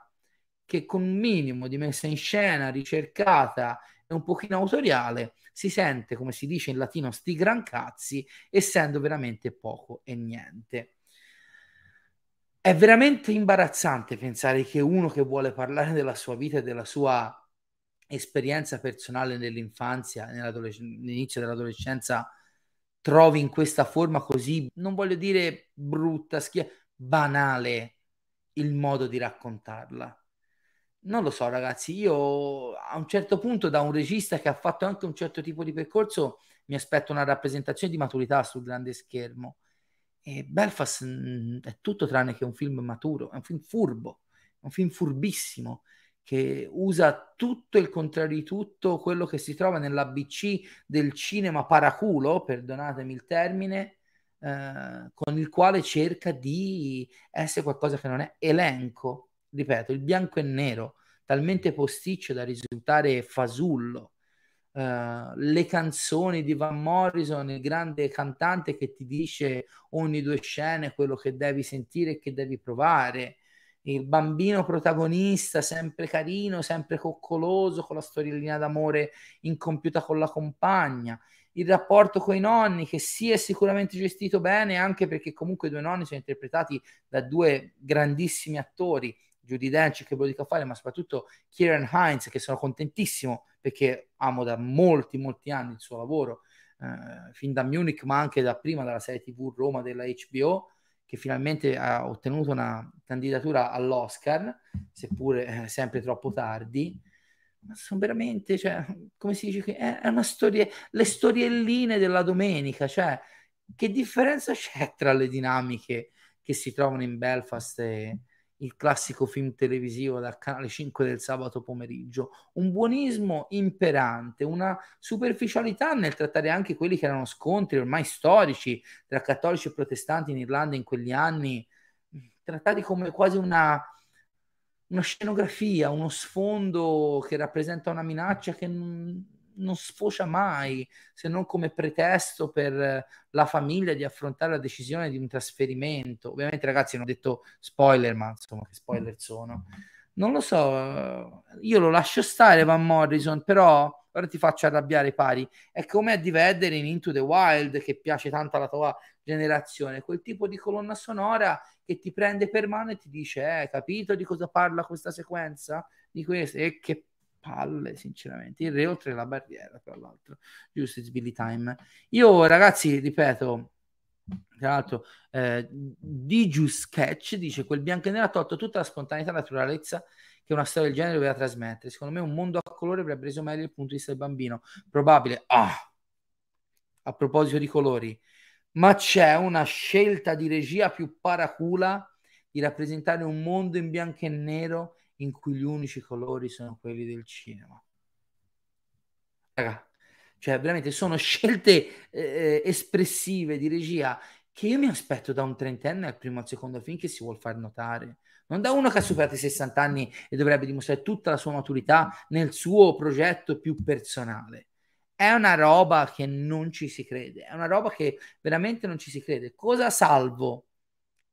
che con un minimo di messa in scena ricercata e un pochino autoriale si sente, come si dice in latino, sti gran cazzi, essendo veramente poco e niente. È veramente imbarazzante pensare che uno che vuole parlare della sua vita e della sua esperienza personale nell'infanzia, nell'inizio dell'adolescenza, trovi in questa forma così, non voglio dire brutta, schia, banale il modo di raccontarla non lo so, ragazzi. Io a un certo punto, da un regista che ha fatto anche un certo tipo di percorso, mi aspetto una rappresentazione di maturità sul grande schermo. E Belfast mh, mm, è tutto tranne che un film maturo, è un film furbo, un film furbissimo che usa tutto il contrario di tutto quello che si trova nell'ABC del cinema paraculo, perdonatemi il termine, eh, con il quale cerca di essere qualcosa che non è elenco ripeto, il bianco e nero, talmente posticcio da risultare fasullo. Uh, le canzoni di Van Morrison, il grande cantante che ti dice ogni due scene quello che devi sentire e che devi provare, il bambino protagonista sempre carino, sempre coccoloso con la storiellina d'amore incompiuta con la compagna, il rapporto con i nonni che sì è sicuramente gestito bene anche perché comunque i due nonni sono interpretati da due grandissimi attori Judy Dench che lo dico a fare, ma soprattutto Kieran Heinz che sono contentissimo perché amo da molti molti anni il suo lavoro, eh, fin da Munich ma anche da prima dalla serie TV Roma della HBO che finalmente ha ottenuto una candidatura all'Oscar, seppure eh, sempre troppo tardi. Ma sono veramente, cioè, come si dice, è una storia, le storielline della domenica, cioè, che differenza c'è tra le dinamiche che si trovano in Belfast e, il classico film televisivo dal canale 5 del sabato pomeriggio, un buonismo imperante, una superficialità nel trattare anche quelli che erano scontri ormai storici tra cattolici e protestanti in Irlanda in quegli anni, trattati come quasi una, una scenografia, uno sfondo che rappresenta una minaccia che non sfocia mai se non come pretesto per la famiglia di affrontare la decisione di un trasferimento. Ovviamente, ragazzi, non ho detto spoiler, ma insomma, che spoiler sono. Non lo so, io lo lascio stare Van Morrison, però ora ti faccio arrabbiare pari. È come a dividere in Into the Wild, che piace tanto alla tua generazione, quel tipo di colonna sonora che ti prende per mano e ti dice, eh, capito di cosa parla questa sequenza? Di questo, e che palle, sinceramente. Il re oltre la barriera, tra l'altro. Justice Billy Time. Io, ragazzi, ripeto, tra l'altro, eh, Diju Sketch dice quel bianco e nero ha tolto tutta la spontaneità e naturalezza che una storia del genere doveva trasmettere. Secondo me un mondo a colore avrebbe reso meglio il punto di vista del bambino. Probabile. Ah! A proposito di colori. Ma c'è una scelta di regia più paracula di rappresentare un mondo in bianco e nero in cui gli unici colori sono quelli del cinema. Raga, cioè veramente sono scelte eh, espressive di regia che io mi aspetto da un trentenne al primo o al secondo film che si vuol far notare. Non da uno che ha superato i 60 anni e dovrebbe dimostrare tutta la sua maturità nel suo progetto più personale. È una roba che non ci si crede, è una roba che veramente non ci si crede. Cosa salvo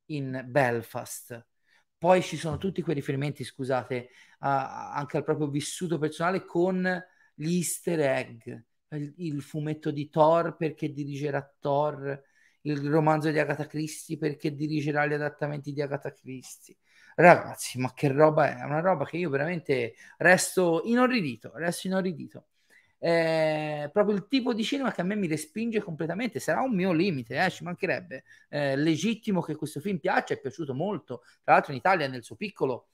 in Belfast? Poi ci sono tutti quei riferimenti, scusate, a, anche al proprio vissuto personale con gli easter egg, il, il fumetto di Thor perché dirigerà Thor, il romanzo di Agatha Christie perché dirigerà gli adattamenti di Agatha Christie. Ragazzi, ma che roba è? È una roba che io veramente resto inorridito, resto inorridito. È proprio il tipo di cinema che a me mi respinge completamente. Sarà un mio limite, eh, ci mancherebbe. Eh, legittimo che questo film piaccia, è piaciuto molto. Tra l'altro in Italia nel suo piccolo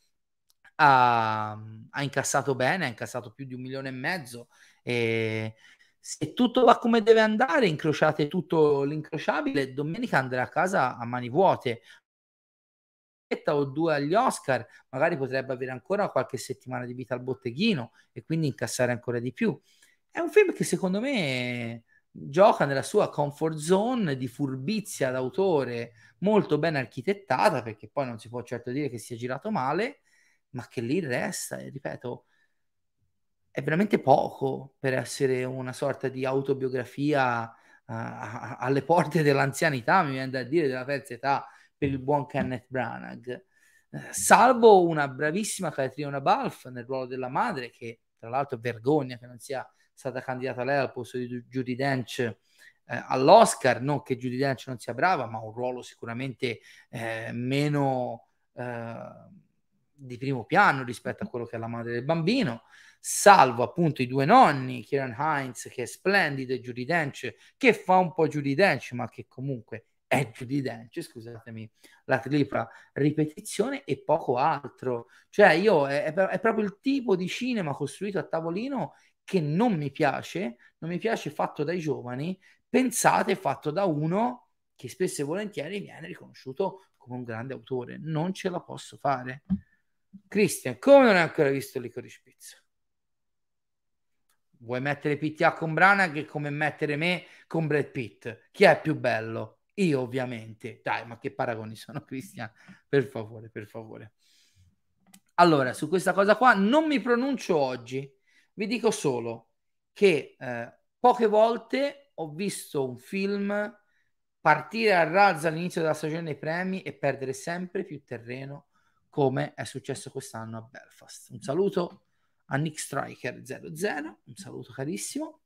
ha, ha incassato bene, ha incassato più di un milione e mezzo. E se tutto va come deve andare, incrociate tutto l'incrociabile, domenica andrà a casa a mani vuote o due agli Oscar, magari potrebbe avere ancora qualche settimana di vita al botteghino e quindi incassare ancora di più. È un film che secondo me gioca nella sua comfort zone di furbizia d'autore molto ben architettata, perché poi non si può certo dire che sia girato male, ma che lì resta, e ripeto, è veramente poco per essere una sorta di autobiografia uh, alle porte dell'anzianità, mi viene da dire, della terza età per il buon Kenneth Branagh. Uh, salvo una bravissima Catriona Balf nel ruolo della madre, che tra l'altro vergogna che non sia stata candidata lei al posto di Judy Dench eh, all'Oscar, non che Judy Dench non sia brava, ma un ruolo sicuramente eh, meno eh, di primo piano rispetto a quello che è la madre del bambino salvo appunto i due nonni, Kieran Heinz che è splendido e Judy Dench che fa un po' Judy Dench ma che comunque è Judy Dench, scusatemi la tripla ripetizione e poco altro. Cioè io è, è, proprio il tipo di cinema costruito a tavolino che non mi piace, non mi piace fatto dai giovani, pensate fatto da uno che spesso e volentieri viene riconosciuto come un grande autore. Non ce la posso fare. Christian, come non hai ancora visto Licorice Pizza? Vuoi mettere PTA con Branagh che come mettere me con Brad Pitt? Chi è più bello? Io ovviamente. Dai, ma che paragoni sono, Cristian? Per favore, per favore. Allora, su questa cosa qua non mi pronuncio oggi. Vi dico solo che eh, poche volte ho visto un film partire a razzo all'inizio della stagione dei premi e perdere sempre più terreno come è successo quest'anno a Belfast. Un saluto a Nick Striker 00, un saluto carissimo.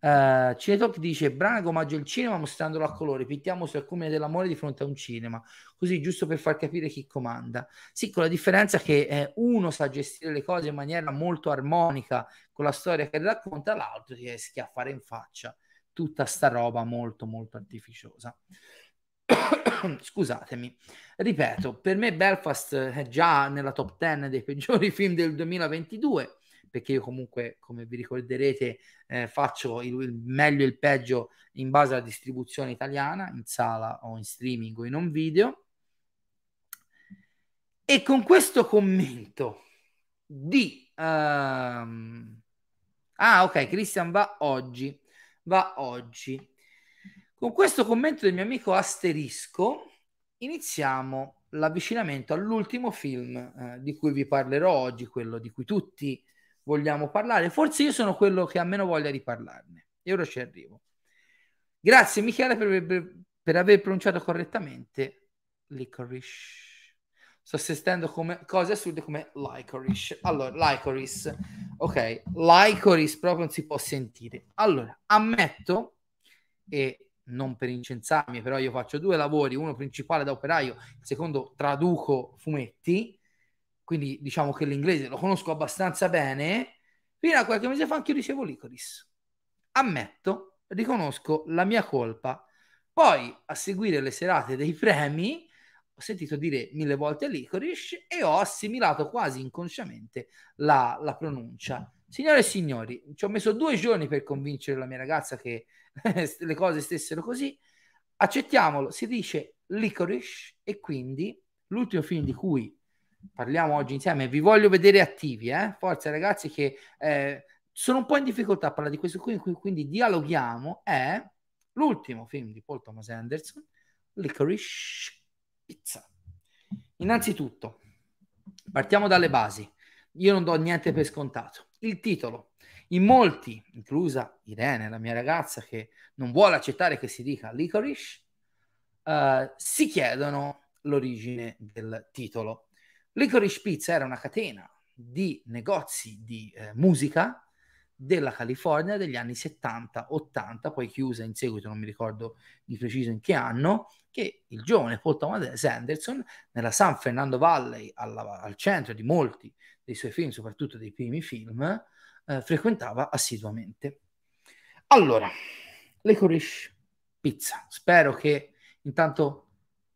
Uh, Cinetalk dice Branagh omaggia il cinema mostrandolo a colori. Pittiamo sul culmine dell'amore di fronte a un cinema. Così giusto per far capire chi comanda. Sì con la differenza che eh, uno sa gestire le cose in maniera molto armonica con la storia che racconta l'altro si rischia a fare in faccia tutta sta roba molto molto artificiosa. Scusatemi, ripeto, per me Belfast è già nella top 10 dei peggiori film del 2022, perché io comunque, come vi ricorderete, eh, faccio il, il, meglio e il peggio in base alla distribuzione italiana, in sala o in streaming o in un video. E con questo commento di... Um... Ah, ok, Christian va oggi, va oggi. Con questo commento del mio amico Asterisco iniziamo l'avvicinamento all'ultimo film eh, di cui vi parlerò oggi, quello di cui tutti vogliamo parlare. Forse io sono quello che ha meno voglia di parlarne. E ora ci arrivo. Grazie Michele per, per, aver pronunciato correttamente licorice. Sto assistendo come cose assurde come licorice. Allora, licorice. Ok, licorice proprio non si può sentire. Allora, ammetto e non per incensarmi, però io faccio due lavori, uno principale da operaio, il secondo traduco fumetti, quindi diciamo che l'inglese lo conosco abbastanza bene. Fino a qualche mese fa anche io ricevo Licoris. Ammetto, riconosco la mia colpa. Poi, a seguire le serate dei premi, ho sentito dire mille volte Licorice e ho assimilato quasi inconsciamente la, la pronuncia. Signore e signori, ci ho messo due giorni per convincere la mia ragazza che le cose stessero così, accettiamolo, si dice licorice e quindi l'ultimo film di cui parliamo oggi insieme, vi voglio vedere attivi, eh? forza ragazzi che eh, sono un po' in difficoltà a parlare di questo qui, quindi dialoghiamo, è l'ultimo film di Paul Thomas Anderson, Licorice Pizza. Innanzitutto, partiamo dalle basi. Io non do niente per scontato. Il titolo in molti, inclusa Irene, la mia ragazza che non vuole accettare che si dica licorice, uh, si chiedono l'origine del titolo. Licorice Pizza era una catena di negozi di eh, musica della California degli anni 70-80, poi chiusa in seguito, non mi ricordo di preciso in che anno, che il giovane Paul Thomas Anderson nella San Fernando Valley, alla, al centro di molti dei suoi film, soprattutto dei primi film, eh, frequentava assiduamente. Allora, Licorice Pizza. Spero che intanto...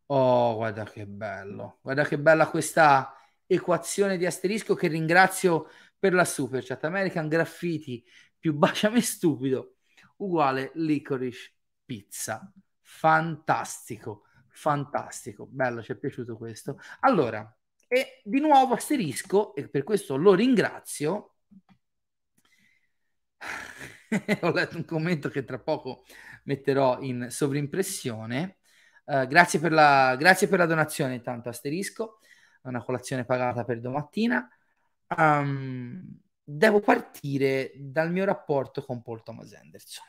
Oh, guarda che bello. Guarda che bella questa equazione di asterisco che ringrazio per la super chat. American Graffiti più baciame stupido uguale Licorice Pizza. Fantastico, fantastico. Bello, ci è piaciuto questo. Allora, e di nuovo asterisco, e per questo lo ringrazio. Ho letto un commento che tra poco metterò in sovrimpressione. Uh, grazie, per la, grazie per la donazione, intanto asterisco, una colazione pagata per domattina. Um, devo partire dal mio rapporto con Paul Thomas Anderson.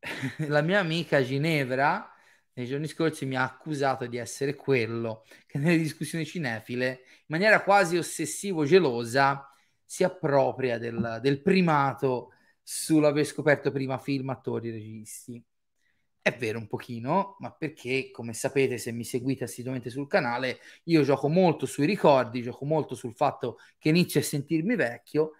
la mia amica Ginevra nei giorni scorsi mi ha accusato di essere quello che nelle discussioni cinefile, in maniera quasi ossessivo-gelosa, si appropria del, del primato sull'aver scoperto prima film, attori, registi. È vero un pochino, ma perché, come sapete, se mi seguite assiduamente sul canale, io gioco molto sui ricordi, gioco molto sul fatto che inizio a sentirmi vecchio.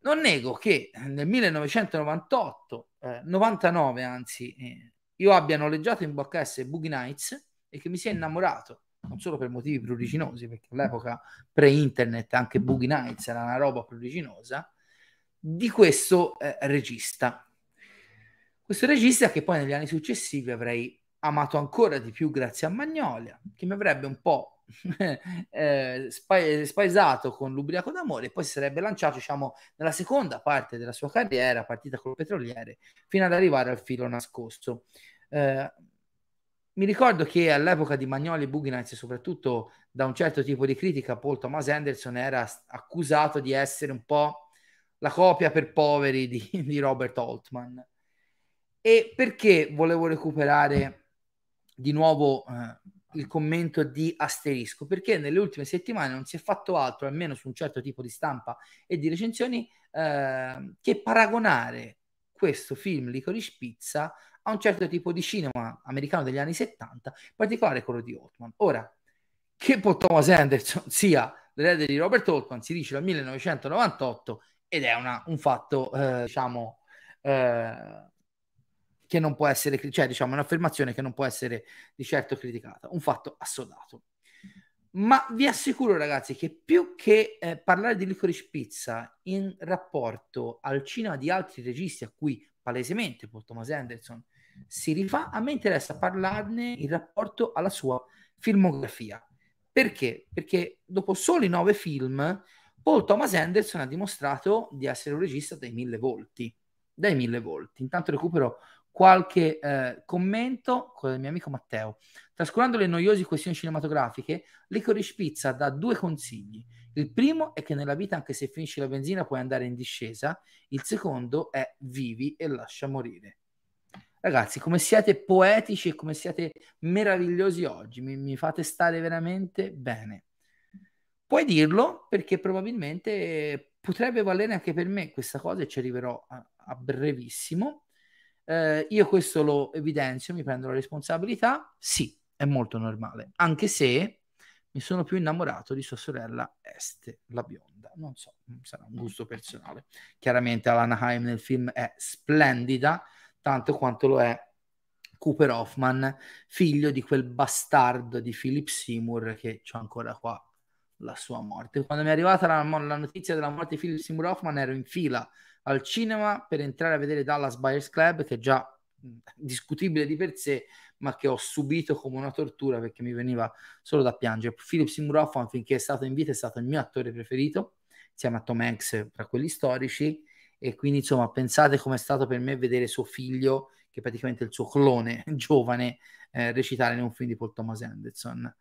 Non nego che nel 1998, eh, 99 anzi, eh, io abbia noleggiato in VHS Boogie Nights e che mi sia innamorato, non solo per motivi pruriginosi, perché all'epoca pre-internet anche Boogie Nights era una roba pruriginosa, di questo eh, regista questo regista che poi negli anni successivi avrei amato ancora di più grazie a Magnolia, che mi avrebbe un po' eh, spa- spaesato con l'ubriaco d'amore e poi si sarebbe lanciato, diciamo, nella seconda parte della sua carriera, partita col petroliere, fino ad arrivare al filo nascosto. Eh, mi ricordo che all'epoca di Magnoli e Boogie Nights, soprattutto da un certo tipo di critica, Paul Thomas Anderson era accusato di essere un po' la copia per poveri di, di Robert Altman. E perché volevo recuperare di nuovo eh, il commento di asterisco? Perché nelle ultime settimane non si è fatto altro, almeno su un certo tipo di stampa e di recensioni, eh, che paragonare questo film Licorice Pizza a un certo tipo di cinema americano degli anni 70, in particolare quello di Altman. Ora, che Paul Thomas Anderson sia l'erede di Robert Altman si dice dal 1998 ed è una, un fatto, eh, diciamo, eh, che non può essere, cioè diciamo un'affermazione che non può essere di certo criticata, un fatto assodato. Ma vi assicuro ragazzi che più che eh, parlare di Licorice Pizza in rapporto al cinema di altri registi a cui palesemente Paul Thomas Anderson si rifà, a me interessa parlarne in rapporto alla sua filmografia. Perché? Perché dopo soli nove film Paul Thomas Anderson ha dimostrato di essere un regista dai mille volti. Dai mille volti. Intanto recupero qualche eh, commento con il mio amico Matteo. Trascurando le noiose questioni cinematografiche, Licorice Pizza dà due consigli. Il primo è che nella vita, anche se finisci la benzina, puoi andare in discesa. Il secondo è vivi e lascia morire. Ragazzi, come siete poetici e come siete meravigliosi oggi, mi, mi fate stare veramente bene. Puoi dirlo perché probabilmente potrebbe valere anche per me questa cosa e ci arriverò a, a brevissimo. Eh, io questo lo evidenzio, mi prendo la responsabilità. Sì, è molto normale, anche se mi sono più innamorato di sua sorella Este, la bionda. Non so, sarà un gusto personale. Chiaramente Alana Haim nel film è splendida, tanto quanto lo è Cooper Hoffman, figlio di quel bastardo di Philip Seymour che c'ho ancora qua la sua morte. Quando mi è arrivata la, la notizia della morte di Philip Seymour Hoffman ero in fila al cinema per entrare a vedere Dallas Buyers Club, che è già discutibile di per sé, ma che ho subito come una tortura perché mi veniva solo da piangere. Philip Seymour Hoffman, finché è stato in vita, è stato il mio attore preferito, insieme a Tom Hanks tra quelli storici, e quindi insomma pensate com'è stato per me vedere suo figlio, che è praticamente il suo clone giovane, eh, recitare in un film di Paul Thomas Anderson.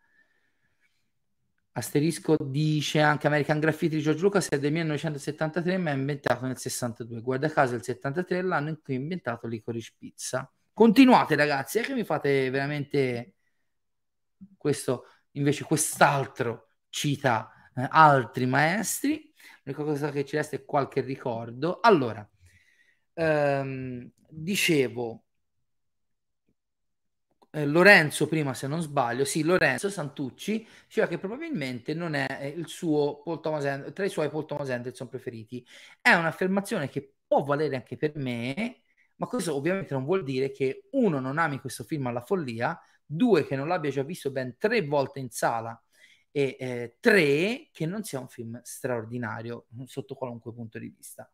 Asterisco dice anche American Graffiti di George Lucas è del 1973 ma è inventato nel 62. Guarda caso il 73 è l'anno in cui è inventato Licorice Pizza. Continuate ragazzi, è che mi fate veramente questo invece quest'altro cita eh, altri maestri. L'unica cosa che ci resta è qualche ricordo. Allora, ehm, dicevo, eh, Lorenzo prima se non sbaglio, sì, Lorenzo Santucci diceva che probabilmente non è eh, il suo Paul Thomas Anderson, tra i suoi Paul Thomas Anderson preferiti. È un'affermazione che può valere anche per me, ma questo ovviamente non vuol dire che uno non ami questo film alla follia, due che non l'abbia già visto ben tre volte in sala e eh, tre che non sia un film straordinario sotto qualunque punto di vista.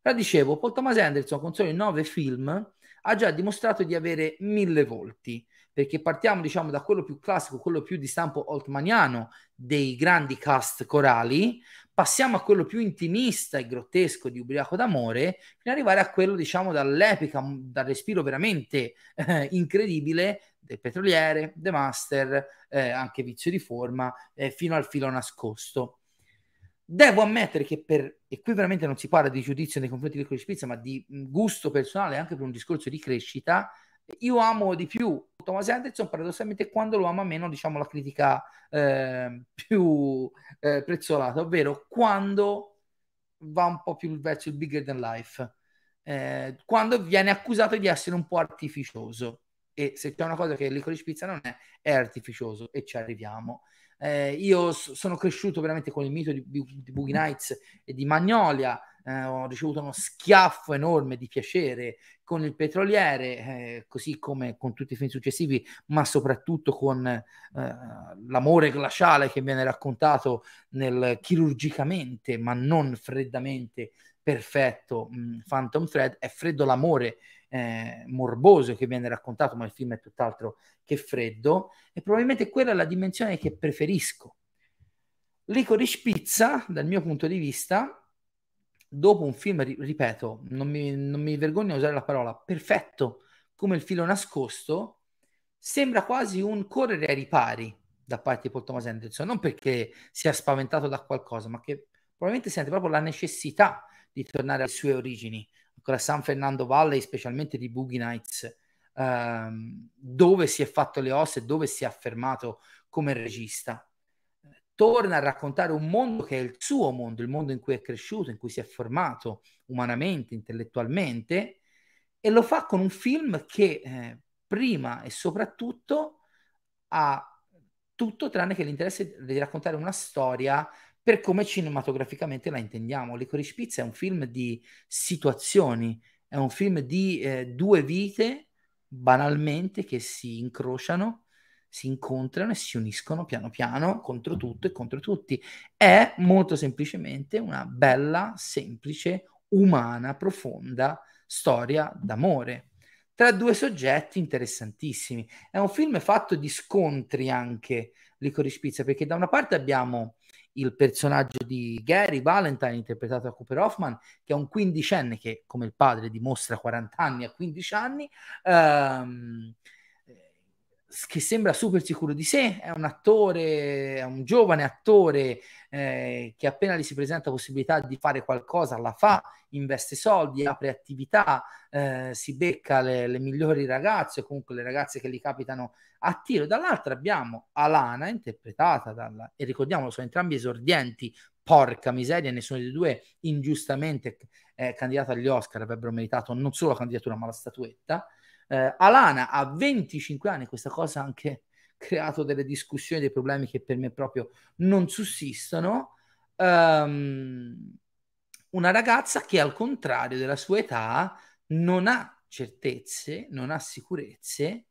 Però dicevo, Paul Thomas Anderson con soli nove film ha già dimostrato di avere mille volti perché partiamo diciamo da quello più classico, quello più di stampo oltmaniano dei grandi cast corali, passiamo a quello più intimista e grottesco di Ubriaco d'amore, fino ad arrivare a quello diciamo dall'epica, dal respiro veramente eh, incredibile del petroliere, The Master, eh, anche Vizio di forma, eh, fino al filo nascosto. Devo ammettere che per, e qui veramente non si parla di giudizio nei confronti di Licorice Pizza, ma di gusto personale, anche per un discorso di crescita, io amo di più Thomas Anderson, paradossalmente quando lo ama meno, diciamo la critica eh, più eh, prezzolata, ovvero quando va un po' più verso il bigger than life, eh, quando viene accusato di essere un po' artificioso. E se c'è una cosa che Licorice Pizza non è, è artificioso e ci arriviamo. Eh, io s- sono cresciuto veramente con il mito di, di, di Boogie Nights e di Magnolia, eh, ho ricevuto uno schiaffo enorme di piacere con il petroliere, eh, così come con tutti i film successivi, ma soprattutto con eh, l'amore glaciale che viene raccontato nel chirurgicamente, ma non freddamente perfetto mh, mm, Phantom Thread. È freddo l'amore eh, morboso che viene raccontato, ma il film è tutt'altro che freddo, e probabilmente quella è la dimensione che preferisco. Licorice Pizza, dal mio punto di vista, dopo un film, ripeto, non mi, non mi vergogno a usare la parola, perfetto come il filo nascosto, sembra quasi un correre ai ripari da parte di Paul Thomas Anderson, non perché sia spaventato da qualcosa, ma che probabilmente sente proprio la necessità di tornare alle sue origini, ancora San Fernando Valley, specialmente di Boogie Nights, ehm, dove si è fatto le ossa e dove si è affermato come regista. Torna a raccontare un mondo che è il suo mondo, il mondo in cui è cresciuto, in cui si è formato umanamente, intellettualmente, e lo fa con un film che eh, prima e soprattutto ha tutto tranne che l'interesse di raccontare una storia per come cinematograficamente la intendiamo. Licorice Pizza è un film di situazioni, è un film di eh, due vite banalmente che si incrociano si incontrano e si uniscono piano piano contro tutto e contro tutti. È molto semplicemente una bella, semplice, umana, profonda storia d'amore tra due soggetti interessantissimi. È un film fatto di scontri anche, Licorice Pizza, perché da una parte abbiamo il personaggio di Gary Valentine, interpretato da Cooper Hoffman, che è un quindicenne che, come il padre, dimostra 40 anni a 15 anni, ehm, che sembra super sicuro di sé, è un attore, è un giovane attore eh, che appena gli si presenta possibilità di fare qualcosa la fa, investe soldi, apre attività, eh, si becca le, le, migliori ragazze, comunque le ragazze che gli capitano a tiro. Dall'altra abbiamo Alana, interpretata dalla, e ricordiamolo, sono entrambi esordienti, porca miseria, nessuno dei due ingiustamente eh, candidato agli Oscar avrebbero meritato non solo la candidatura ma la statuetta. Eh, Alana ha 25 anni, questa cosa ha anche creato delle discussioni, dei problemi che per me proprio non sussistono. Um, una ragazza che al contrario della sua età non ha certezze, non ha sicurezze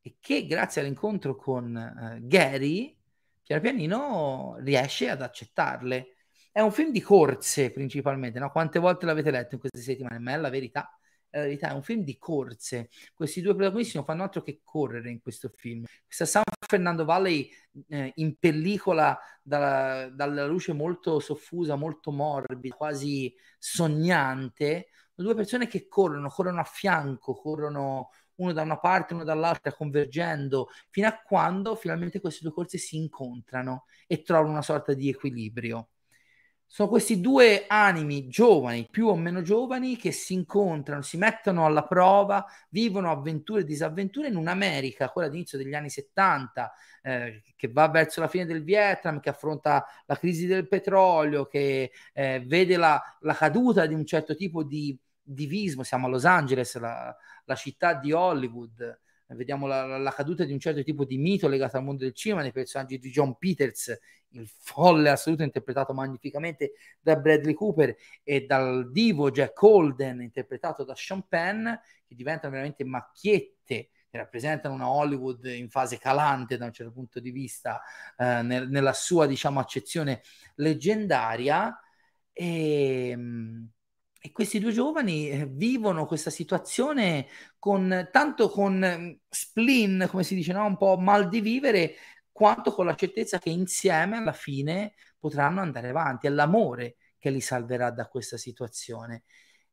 e che grazie all'incontro con uh, Gary piano pianino riesce ad accettarle. È un film di corse principalmente, no? Quante volte l'avete letto in queste settimane? Ma è la verità la verità è un film di corse. Questi due protagonisti non fanno altro che correre in questo film. Questa San Fernando Valley eh, in pellicola dalla, dalla, luce molto soffusa, molto morbida, quasi sognante. Due persone che corrono, corrono a fianco, corrono uno da una parte, uno dall'altra, convergendo, fino a quando finalmente queste due corse si incontrano e trovano una sorta di equilibrio. Sono questi due animi giovani, più o meno giovani, che si incontrano, si mettono alla prova, vivono avventure e disavventure in un'America, quella all'inizio degli anni 70, eh, che va verso la fine del Vietnam, che affronta la crisi del petrolio, che eh, vede la, la, caduta di un certo tipo di divismo. Siamo a Los Angeles, la, la città di Hollywood vediamo la, la, caduta di un certo tipo di mito legato al mondo del cinema nei personaggi di John Peters, il folle assoluto interpretato magnificamente da Bradley Cooper e dal divo Jack Holden interpretato da Sean Penn, che diventano veramente macchiette che rappresentano una Hollywood in fase calante da un certo punto di vista eh, nel, nella sua diciamo accezione leggendaria. E ehm, e questi due giovani eh, vivono questa situazione con tanto con mm, spleen, come si dice, no? un po' mal di vivere, quanto con la certezza che insieme alla fine potranno andare avanti. È l'amore che li salverà da questa situazione.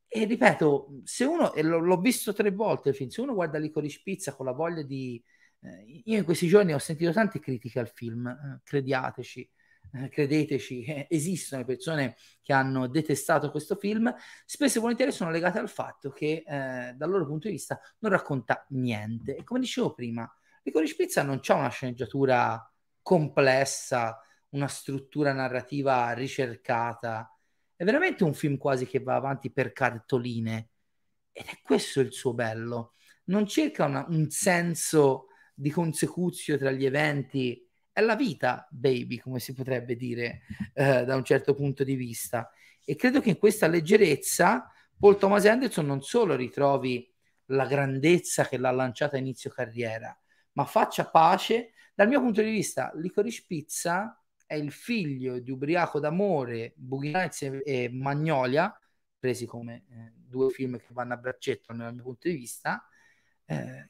E ripeto, se uno, e l'ho visto tre volte il film, se uno guarda Licorice Pizza con la voglia di... Eh, io in questi giorni ho sentito tante critiche al film, eh, crediateci, eh, credeteci, eh, esistono persone che hanno detestato questo film, spesso e volentieri sono legate al fatto che eh, dal loro punto di vista non racconta niente. E come dicevo prima, Licorice Pizza non c'è una sceneggiatura complessa, una struttura narrativa ricercata, è veramente un film quasi che va avanti per cartoline ed è questo il suo bello. Non cerca una, un senso di consecuzio tra gli eventi è la vita, baby, come si potrebbe dire eh, da un certo punto di vista. E credo che in questa leggerezza Paul Thomas Anderson non solo ritrovi la grandezza che l'ha lanciata a inizio carriera, ma faccia pace. Dal mio punto di vista, Licorice Pizza è il figlio di Ubriaco d'amore, Boogie e, e Magnolia, presi come eh, due film che vanno a braccetto dal mio punto di vista, eh,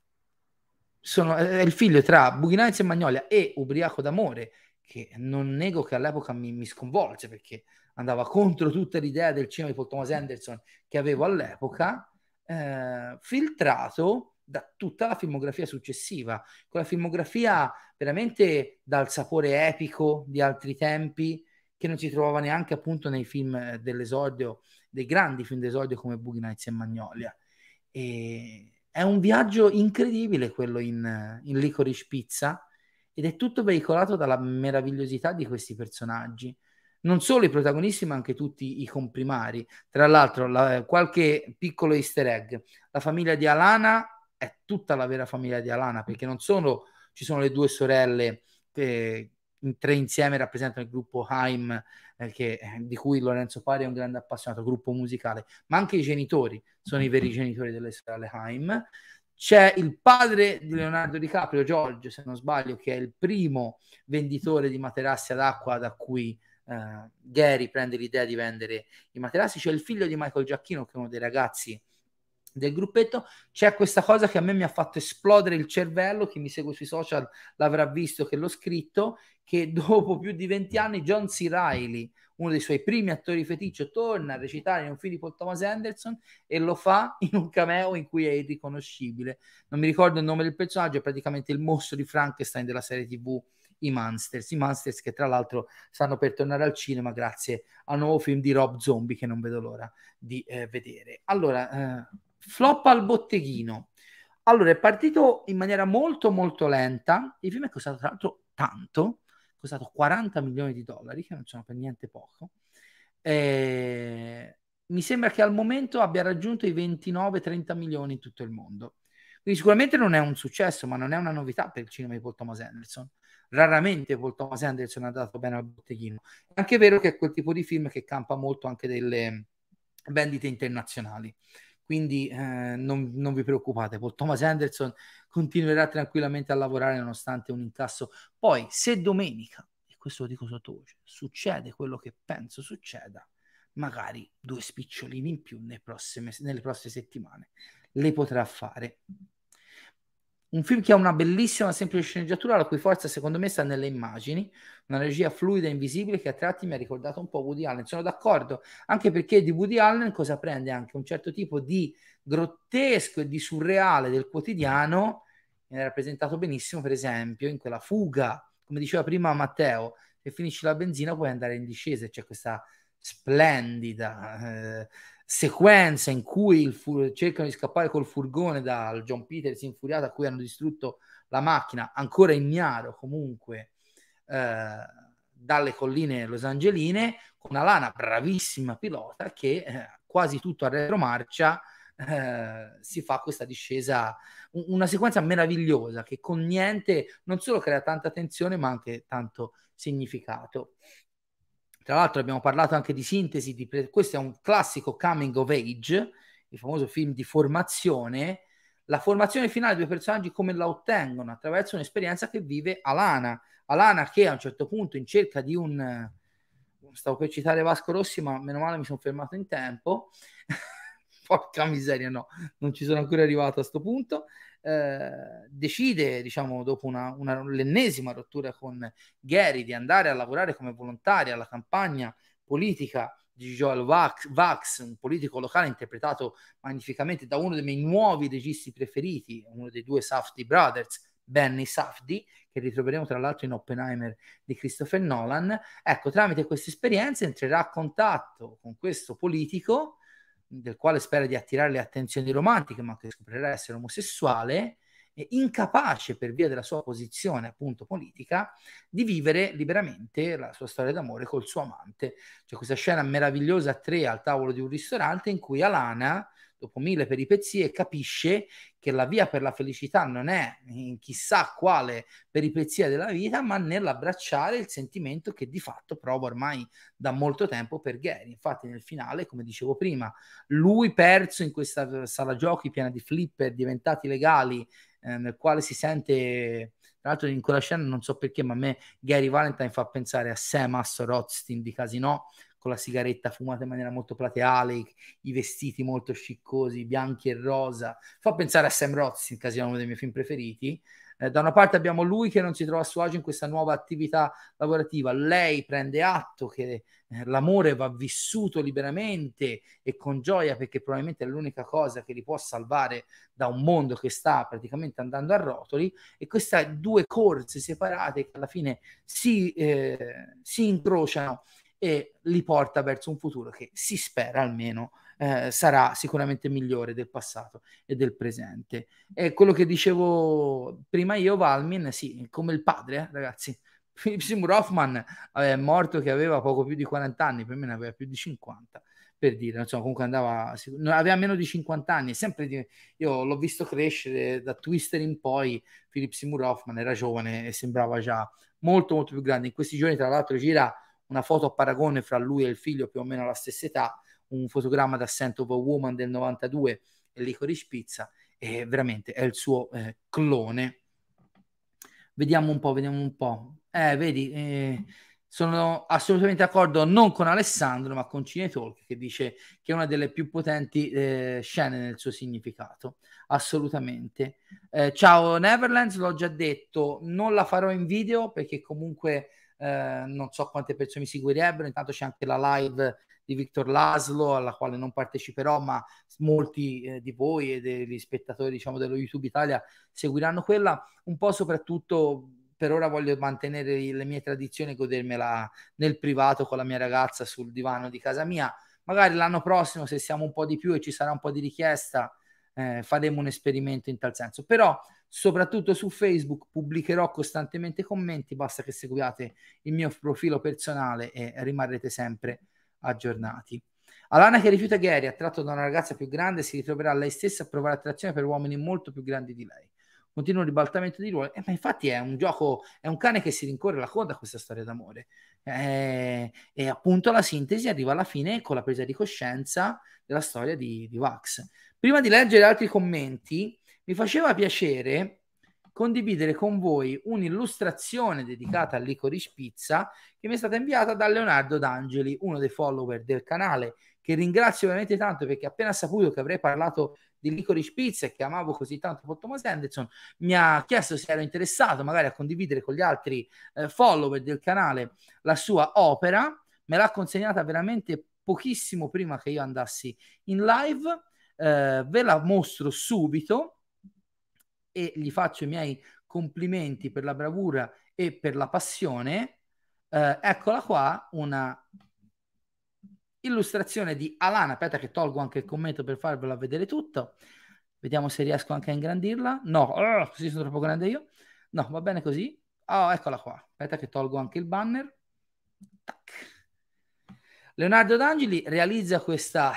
sono, è il figlio tra Boogie Nights e Magnolia e Ubriaco d'amore, che non nego che all'epoca mi, mi sconvolse perché andava contro tutta l'idea del cinema di Paul Thomas Anderson che avevo all'epoca, eh, filtrato da tutta la filmografia successiva, quella filmografia veramente dal sapore epico di altri tempi che non si trovava neanche appunto nei film dell'esordio, dei grandi film d'esordio come Boogie Nights e Magnolia. E è un viaggio incredibile quello in, in Licorice Pizza ed è tutto veicolato dalla meravigliosità di questi personaggi. Non solo i protagonisti, ma anche tutti i comprimari. Tra l'altro, la, qualche piccolo easter egg. La famiglia di Alana è tutta la vera famiglia di Alana, perché non solo ci sono le due sorelle che tre insieme rappresentano il gruppo Haim che, eh, di cui Lorenzo Pari è un grande appassionato, gruppo musicale, ma anche i genitori sono i veri genitori delle sorelle Haim. C'è il padre di Leonardo DiCaprio, Giorgio, se non sbaglio, che è il primo venditore di materassi ad acqua da cui eh, Gary prende l'idea di vendere i materassi. C'è il figlio di Michael Giacchino, che è uno dei ragazzi del gruppetto c'è questa cosa che a me mi ha fatto esplodere il cervello chi mi segue sui social l'avrà visto che l'ho scritto che dopo più di 20 anni John C. Reilly uno dei suoi primi attori feticcio torna a recitare in un film di Paul Thomas Anderson e lo fa in un cameo in cui è irriconoscibile non mi ricordo il nome del personaggio è praticamente il mostro di Frankenstein della serie tv i Monsters, i Monsters che tra l'altro stanno per tornare al cinema grazie al nuovo film di Rob Zombie che non vedo l'ora di eh, vedere. Allora, eh, Flop al botteghino. Allora, è partito in maniera molto molto lenta. Il film è costato tra l'altro tanto, è costato 40 milioni di dollari, che non sono per niente poco. E... Mi sembra che al momento abbia raggiunto i 29-30 milioni in tutto il mondo. Quindi sicuramente non è un successo, ma non è una novità per il cinema di Paul Thomas Anderson. Raramente Paul Thomas Anderson ha dato bene al botteghino. È anche vero che è quel tipo di film che campa molto anche delle vendite internazionali quindi eh, non, non, vi preoccupate, Paul Thomas Anderson continuerà tranquillamente a lavorare nonostante un incasso. Poi, se domenica, e questo lo dico sottovoce, succede quello che penso succeda, magari due spicciolini in più prossime, nelle prossime settimane le potrà fare. Un film che ha una bellissima semplice sceneggiatura, la cui forza secondo me sta nelle immagini, una regia fluida e invisibile che a tratti mi ha ricordato un po' Woody Allen. Sono d'accordo, anche perché di Woody Allen cosa prende? Anche un certo tipo di grottesco e di surreale del quotidiano, viene rappresentato benissimo per esempio in quella fuga, come diceva prima Matteo, se finisci la benzina puoi andare in discesa, c'è questa splendida eh, sequenza in cui fu- cercano di scappare col furgone dal John Peters infuriato a cui hanno distrutto la macchina, ancora ignaro comunque eh, dalle colline losangeline, con una lana bravissima pilota che eh, quasi tutto a retromarcia eh, si fa questa discesa, una sequenza meravigliosa che con niente non solo crea tanta tensione ma anche tanto significato. Tra l'altro abbiamo parlato anche di sintesi, di pre- questo è un classico coming of age, il famoso film di formazione. La formazione finale dei due personaggi come la ottengono? Attraverso un'esperienza che vive Alana. Alana che a un certo punto in cerca di un... Stavo per citare Vasco Rossi, ma meno male mi sono fermato in tempo. Porca miseria, no, non ci sono ancora arrivato a questo punto. Eh, decide, diciamo, dopo una, una, l'ennesima rottura con Gary, di andare a lavorare come volontaria alla campagna politica di Joel Vax, Vax, un politico locale interpretato magnificamente da uno dei miei nuovi registi preferiti, uno dei due Safdie Brothers, Benny Safdie, che ritroveremo tra l'altro in Oppenheimer di Christopher Nolan. Ecco, tramite questa esperienza entrerà a contatto con questo politico del quale spera di attirare le attenzioni romantiche, ma che scoprirà essere omosessuale, incapace per via della sua posizione appunto politica di vivere liberamente la sua storia d'amore col suo amante. C'è questa scena meravigliosa a tre al tavolo di un ristorante in cui Alana dopo mille peripezie, capisce che la via per la felicità non è in chissà quale peripezia della vita, ma nell'abbracciare il sentimento che di fatto prova ormai da molto tempo per Gary. Infatti, nel finale, come dicevo prima, lui perso in questa sala giochi piena di flipper diventati legali, eh, nel quale si sente. Tra l'altro, in quella scena non so perché, ma a me Gary Valentine fa pensare a Sam Asso Rothstein di Casino, con la sigaretta fumata in maniera molto plateale, i, i vestiti molto sciccosi, bianchi e rosa. Fa pensare a Sam Rothstein, è uno dei miei film preferiti. Eh, da una parte abbiamo lui che non si trova a suo agio in questa nuova attività lavorativa, lei prende atto che eh, l'amore va vissuto liberamente e con gioia perché probabilmente è l'unica cosa che li può salvare da un mondo che sta praticamente andando a rotoli. E queste due corse separate che alla fine si, eh, si incrociano e li porta verso un futuro che si spera almeno eh, sarà sicuramente migliore del passato e del presente. E quello che dicevo prima io, Valmin, sì, come il padre, eh, ragazzi. Philip Seymour è morto che aveva poco più di 40 anni, per me ne aveva più di 50 per dire, insomma, comunque andava, aveva meno di 50 anni, sempre di, io l'ho visto crescere da Twister in poi, Philip Seymour Hoffman era giovane e sembrava già molto molto più grande, in questi giorni tra l'altro gira una foto a paragone fra lui e il figlio più o meno alla stessa età, un fotogramma da Scent of a Woman del 92 e Licorice Pizza, e veramente è il suo eh, clone. Vediamo un po', vediamo un po'. Eh, vedi, eh, sono assolutamente d'accordo non con Alessandro, ma con Cinetalk, che dice che è una delle più potenti eh, scene nel suo significato. Assolutamente. Eh, ciao Neverlands, l'ho già detto, non la farò in video perché comunque eh, non so quante persone mi seguirebbero, intanto c'è anche la live di Victor Laszlo alla quale non parteciperò, ma molti eh, di voi e degli spettatori diciamo dello YouTube Italia seguiranno quella, un po' soprattutto per ora voglio mantenere le mie tradizioni e godermela nel privato con la mia ragazza sul divano di casa mia. Magari l'anno prossimo, se siamo un po' di più e ci sarà un po' di richiesta, eh, faremo un esperimento in tal senso. Però soprattutto su Facebook pubblicherò costantemente commenti, basta che seguiate il mio profilo personale e rimarrete sempre aggiornati. Alana che rifiuta Gary, attratto da una ragazza più grande, si ritroverà lei stessa a provare attrazione per uomini molto più grandi di lei. Continua un ribaltamento di ruoli, eh, ma infatti è un gioco, è un cane che si rincorre la coda questa storia d'amore. Eh, e appunto la sintesi arriva alla fine con la presa di coscienza della storia di, di Vax. Prima di leggere altri commenti, mi faceva piacere condividere con voi un'illustrazione dedicata a Licorice Pizza che mi è stata inviata da Leonardo D'Angeli, uno dei follower del canale, che ringrazio veramente tanto perché appena saputo che avrei parlato di Licorice Pizza e che amavo così tanto Paul Thomas Anderson, mi ha chiesto se ero interessato magari a condividere con gli altri eh, follower del canale la sua opera, me l'ha consegnata veramente pochissimo prima che io andassi in live, eh, ve la mostro subito e gli faccio i miei complimenti per la bravura e per la passione. Eh, eccola qua, una illustrazione di Alana. Aspetta che tolgo anche il commento per farvelo vedere tutto. Vediamo se riesco anche a ingrandirla. No, oh, così sono troppo grande io. No, va bene così. Oh, eccola qua. Aspetta che tolgo anche il banner. Tac. Leonardo D'Angeli realizza questa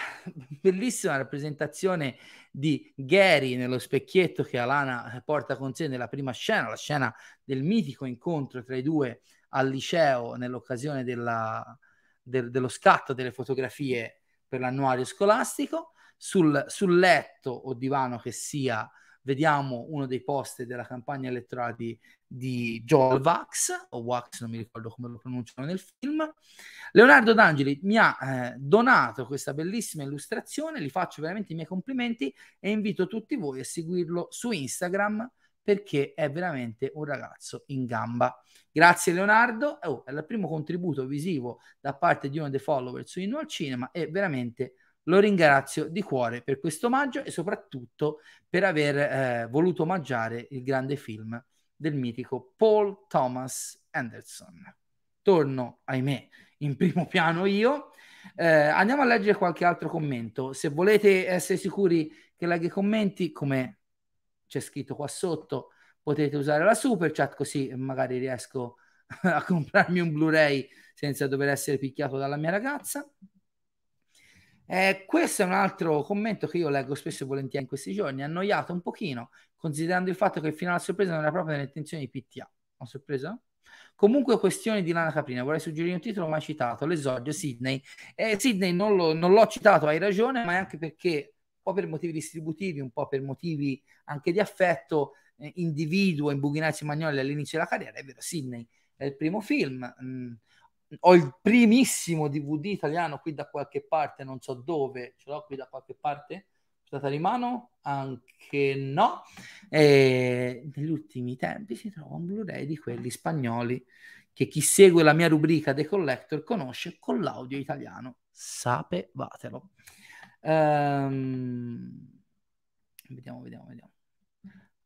bellissima rappresentazione di Gary nello specchietto che Alana porta con sé nella prima scena, la scena del mitico incontro tra i due al liceo nell'occasione della, del, dello scatto delle fotografie per l'annuario scolastico. Sul, sul letto o divano che sia vediamo uno dei post della campagna elettorale di, di Joel Vax, o Wax, non mi ricordo come lo pronunciano nel film. Leonardo D'Angeli mi ha eh, donato questa bellissima illustrazione, gli faccio veramente i miei complimenti e invito tutti voi a seguirlo su Instagram perché è veramente un ragazzo in gamba. Grazie Leonardo, oh, è il primo contributo visivo da parte di uno dei follower su Inno al Cinema e veramente lo ringrazio di cuore per questo omaggio e soprattutto per aver eh, voluto omaggiare il grande film del mitico Paul Thomas Anderson. Torno, ahimè, in primo piano io. Eh, andiamo a leggere qualche altro commento. Se volete essere sicuri che legga i commenti, come c'è scritto qua sotto, potete usare la super chat così magari riesco a comprarmi un Blu-ray senza dover essere picchiato dalla mia ragazza. Eh, questo è un altro commento che io leggo spesso e volentieri in questi giorni, annoiato un pochino, considerando il fatto che il finale a sorpresa non era proprio nelle intenzioni di PTA. Ho sorpresa? Comunque, questione di Lana Caprina, vorrei suggerire un titolo mai citato, l'esordio Sydney. Eh, Sydney non, lo, non l'ho citato, hai ragione, ma è anche perché, un po' per motivi distributivi, un po' per motivi anche di affetto, eh, individuo in Bughinazzi Magnoli all'inizio della carriera, è vero, Sydney è il primo film. Mh, mm, ho il primissimo DVD italiano qui da qualche parte, non so dove, ce l'ho qui da qualche parte, stata di mano? Anche no. E negli ultimi tempi si trova un Blu-ray di quelli spagnoli che chi segue la mia rubrica The Collector conosce con l'audio italiano. Sapevatelo. Um, vediamo, vediamo, vediamo.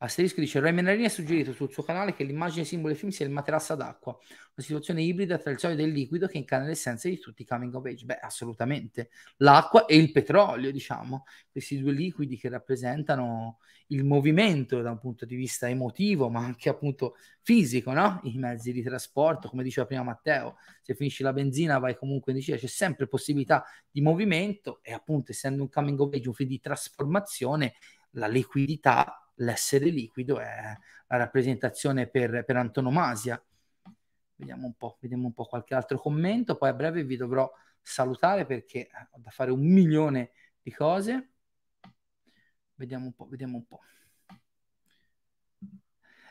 Asterisco dice Roy Menarini ha suggerito sul suo canale che l'immagine simbolo del film sia il materassa d'acqua, una situazione ibrida tra il solito e il liquido che incarna l'essenza di tutti i coming of age. Beh, assolutamente. L'acqua e il petrolio, diciamo, questi due liquidi che rappresentano il movimento da un punto di vista emotivo, ma anche appunto fisico, no? I mezzi di trasporto, come diceva prima Matteo, se finisci la benzina vai comunque in c'è sempre possibilità di movimento e appunto essendo un coming of age, un film di trasformazione, la liquidità l'essere liquido è la rappresentazione per, per antonomasia. Vediamo un po', vediamo un po' qualche altro commento, poi a breve vi dovrò salutare perché ho da fare un milione di cose. Vediamo un po', vediamo un po'.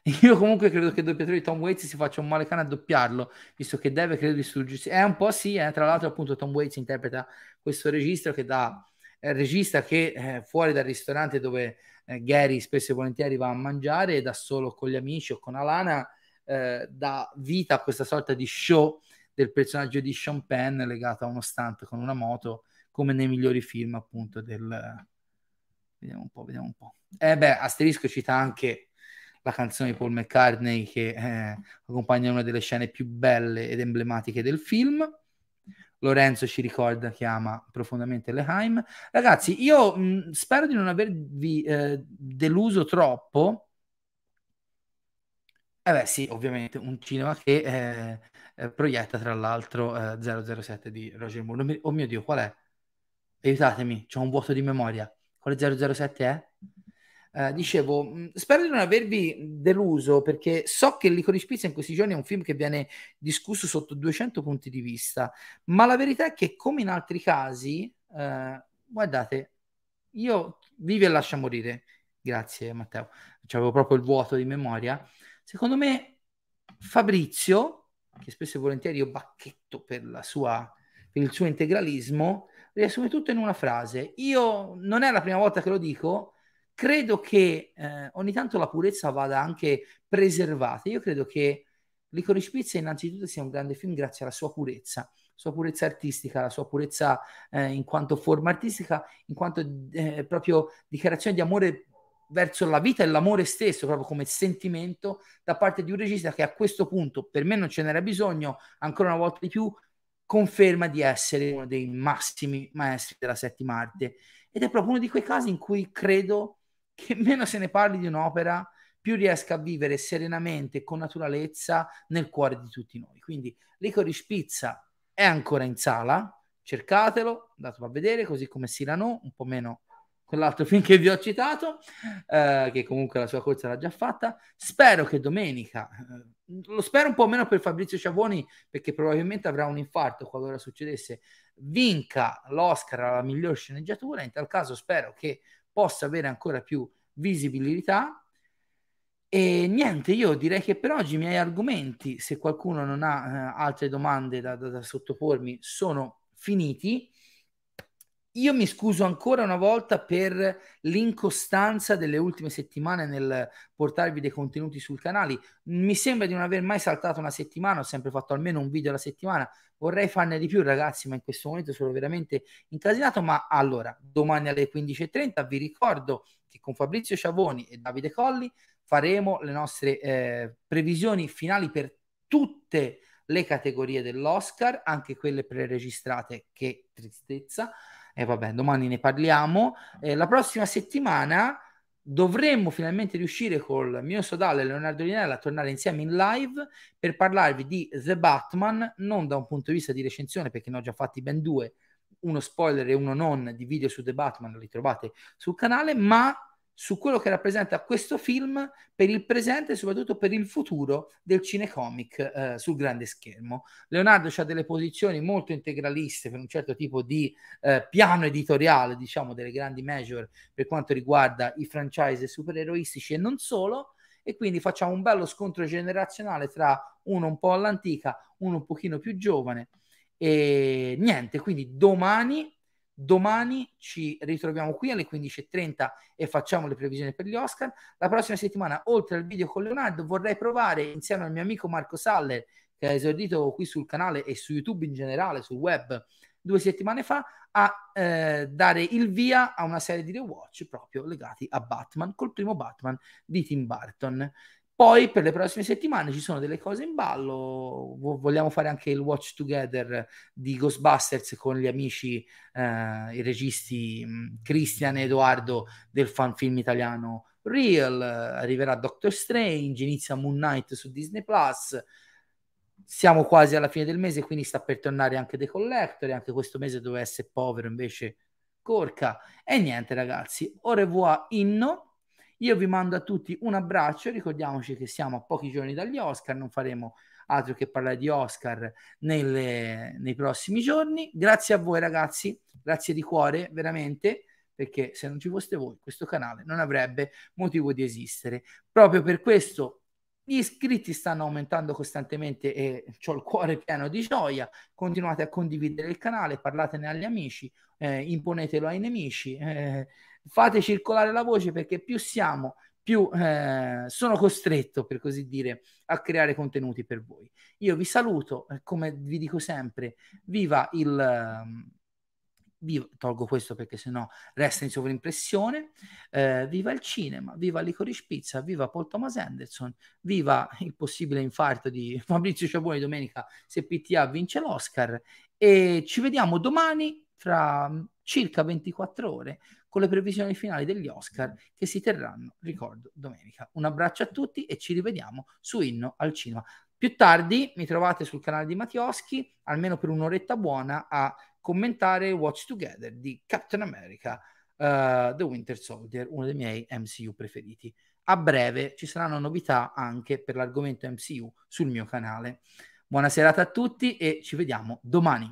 Io comunque credo che il doppiatore di Tom Waits si faccia un male cane a doppiarlo, visto che deve, credo, distruggersi. È un po' sì, eh. tra l'altro appunto Tom Waits interpreta questo registro che è il regista che eh, fuori dal ristorante dove eh, Gary spesso e volentieri va a mangiare da solo con gli amici o con Alana eh, dà vita a questa sorta di show del personaggio di Sean Penn legato a uno stunt con una moto come nei migliori film appunto del vediamo un po' vediamo un po' eh beh asterisco cita anche la canzone di Paul McCartney che eh, accompagna una delle scene più belle ed emblematiche del film Lorenzo ci ricorda che ama profondamente Leheim. Ragazzi, io mh, spero di non avervi eh, deluso troppo. Eh beh, sì, ovviamente, un cinema che eh, eh, proietta tra l'altro 007 di Roger Moore. Oh mio Dio, qual è? Aiutatemi, c'ho un vuoto di memoria. Quale 007 è? Eh, dicevo, spero di non avervi deluso perché so che Licorice Pizza in questi giorni è un film che viene discusso sotto 200 punti di vista, ma la verità è che come in altri casi, eh, guardate, io vivi e lascia morire, grazie Matteo, avevo proprio il vuoto di memoria, secondo me Fabrizio, che spesso e volentieri io bacchetto per, sua, per il suo integralismo, riassume tutto in una frase. Io non è la prima volta che lo dico, credo che eh, ogni tanto la purezza vada anche preservata. Io credo che Licorice Pizza innanzitutto sia un grande film grazie alla sua purezza, sua purezza artistica, la sua purezza eh, in quanto forma artistica, in quanto eh, proprio dichiarazione di amore verso la vita e l'amore stesso, proprio come sentimento da parte di un regista che a questo punto, per me non ce n'era bisogno, ancora una volta di più, conferma di essere uno dei massimi maestri della settima arte. Ed è proprio uno di quei casi in cui credo che meno se ne parli di un'opera, più riesca a vivere serenamente, con naturalezza, nel cuore di tutti noi. Quindi Licorice Pizza è ancora in sala, cercatelo, andatelo a vedere, così come Cyrano, un po' meno quell'altro film che vi ho citato, eh, che comunque la sua corsa l'ha già fatta. Spero che domenica, eh, lo spero un po' meno per Fabrizio Ciavoni, perché probabilmente avrà un infarto qualora succedesse, vinca l'Oscar alla miglior sceneggiatura. In tal caso spero che possa avere ancora più visibilità. E niente, io direi che per oggi i miei argomenti, se qualcuno non ha eh, altre domande da, da, da sottopormi, sono finiti. Io mi scuso ancora una volta per l'incostanza delle ultime settimane nel portarvi dei contenuti sul canale. Mi sembra di non aver mai saltato una settimana, ho sempre fatto almeno un video alla settimana. Vorrei farne di più, ragazzi, ma in questo momento sono veramente incasinato. Ma allora, domani alle 15.30 vi ricordo che con Fabrizio Ciavoni e Davide Colli faremo le nostre eh, previsioni finali per tutte le categorie dell'Oscar, anche quelle preregistrate, che tristezza e vabbè, domani ne parliamo. Eh, la prossima settimana dovremmo finalmente riuscire col mio sodale Leonardo Linella a tornare insieme in live per parlarvi di The Batman, non da un punto di vista di recensione, perché ne ho già fatti ben due, uno spoiler e uno non di video su The Batman, li trovate sul canale, ma su quello che rappresenta questo film per il presente e soprattutto per il futuro del cinecomic eh, sul grande schermo. Leonardo ha delle posizioni molto integraliste per un certo tipo di eh, piano editoriale, diciamo, delle grandi major per quanto riguarda i franchise supereroistici e non solo, e quindi facciamo un bello scontro generazionale tra uno un po' all'antica, uno un pochino più giovane. E niente, quindi domani Domani ci ritroviamo qui alle 15.30 e facciamo le previsioni per gli Oscar. La prossima settimana, oltre al video con Leonardo, vorrei provare insieme al mio amico Marco Saller, che ha esordito qui sul canale e su YouTube in generale, sul web, due settimane fa, a eh, dare il via a una serie di rewatch proprio legati a Batman, col primo Batman di Tim Burton. Poi per le prossime settimane ci sono delle cose in ballo, vogliamo fare anche il watch together di Ghostbusters con gli amici, eh, i registi mm, Cristian e Edoardo del fan film italiano Real, arriverà Doctor Strange, inizia Moon Knight su Disney Plus. Siamo quasi alla fine del mese, quindi sta per tornare anche The Collector, anche questo mese doveva essere povero, invece Corca. E niente ragazzi, au revoir inno io vi mando a tutti un abbraccio, ricordiamoci che siamo a pochi giorni dagli Oscar, non faremo altro che parlare di Oscar nelle, nei prossimi giorni. Grazie a voi ragazzi, grazie di cuore, veramente, perché se non ci foste voi questo canale non avrebbe motivo di esistere. Proprio per questo gli iscritti stanno aumentando costantemente e ho il cuore pieno di gioia. Continuate a condividere il canale, parlatene agli amici, eh, imponetelo ai nemici. Eh, fate circolare la voce perché più siamo, più eh, sono costretto, per così dire, a creare contenuti per voi. Io vi saluto, eh, come vi dico sempre, viva il... Um, viva, tolgo questo perché sennò resta in sovrimpressione. Eh, viva il cinema, viva Licorice Pizza, viva Paul Thomas Anderson, viva il possibile infarto di Fabrizio Ciaboni domenica se PTA vince l'Oscar. E ci vediamo domani fra circa 24 ore con le previsioni finali degli Oscar che si terranno, ricordo, domenica. Un abbraccio a tutti e ci rivediamo su Inno al Cinema. Più tardi mi trovate sul canale di Mattioschi, almeno per un'oretta buona, a commentare Watch Together di Captain America, uh, The Winter Soldier, uno dei miei MCU preferiti. A breve ci saranno novità anche per l'argomento MCU sul mio canale. Buona serata a tutti e ci vediamo domani.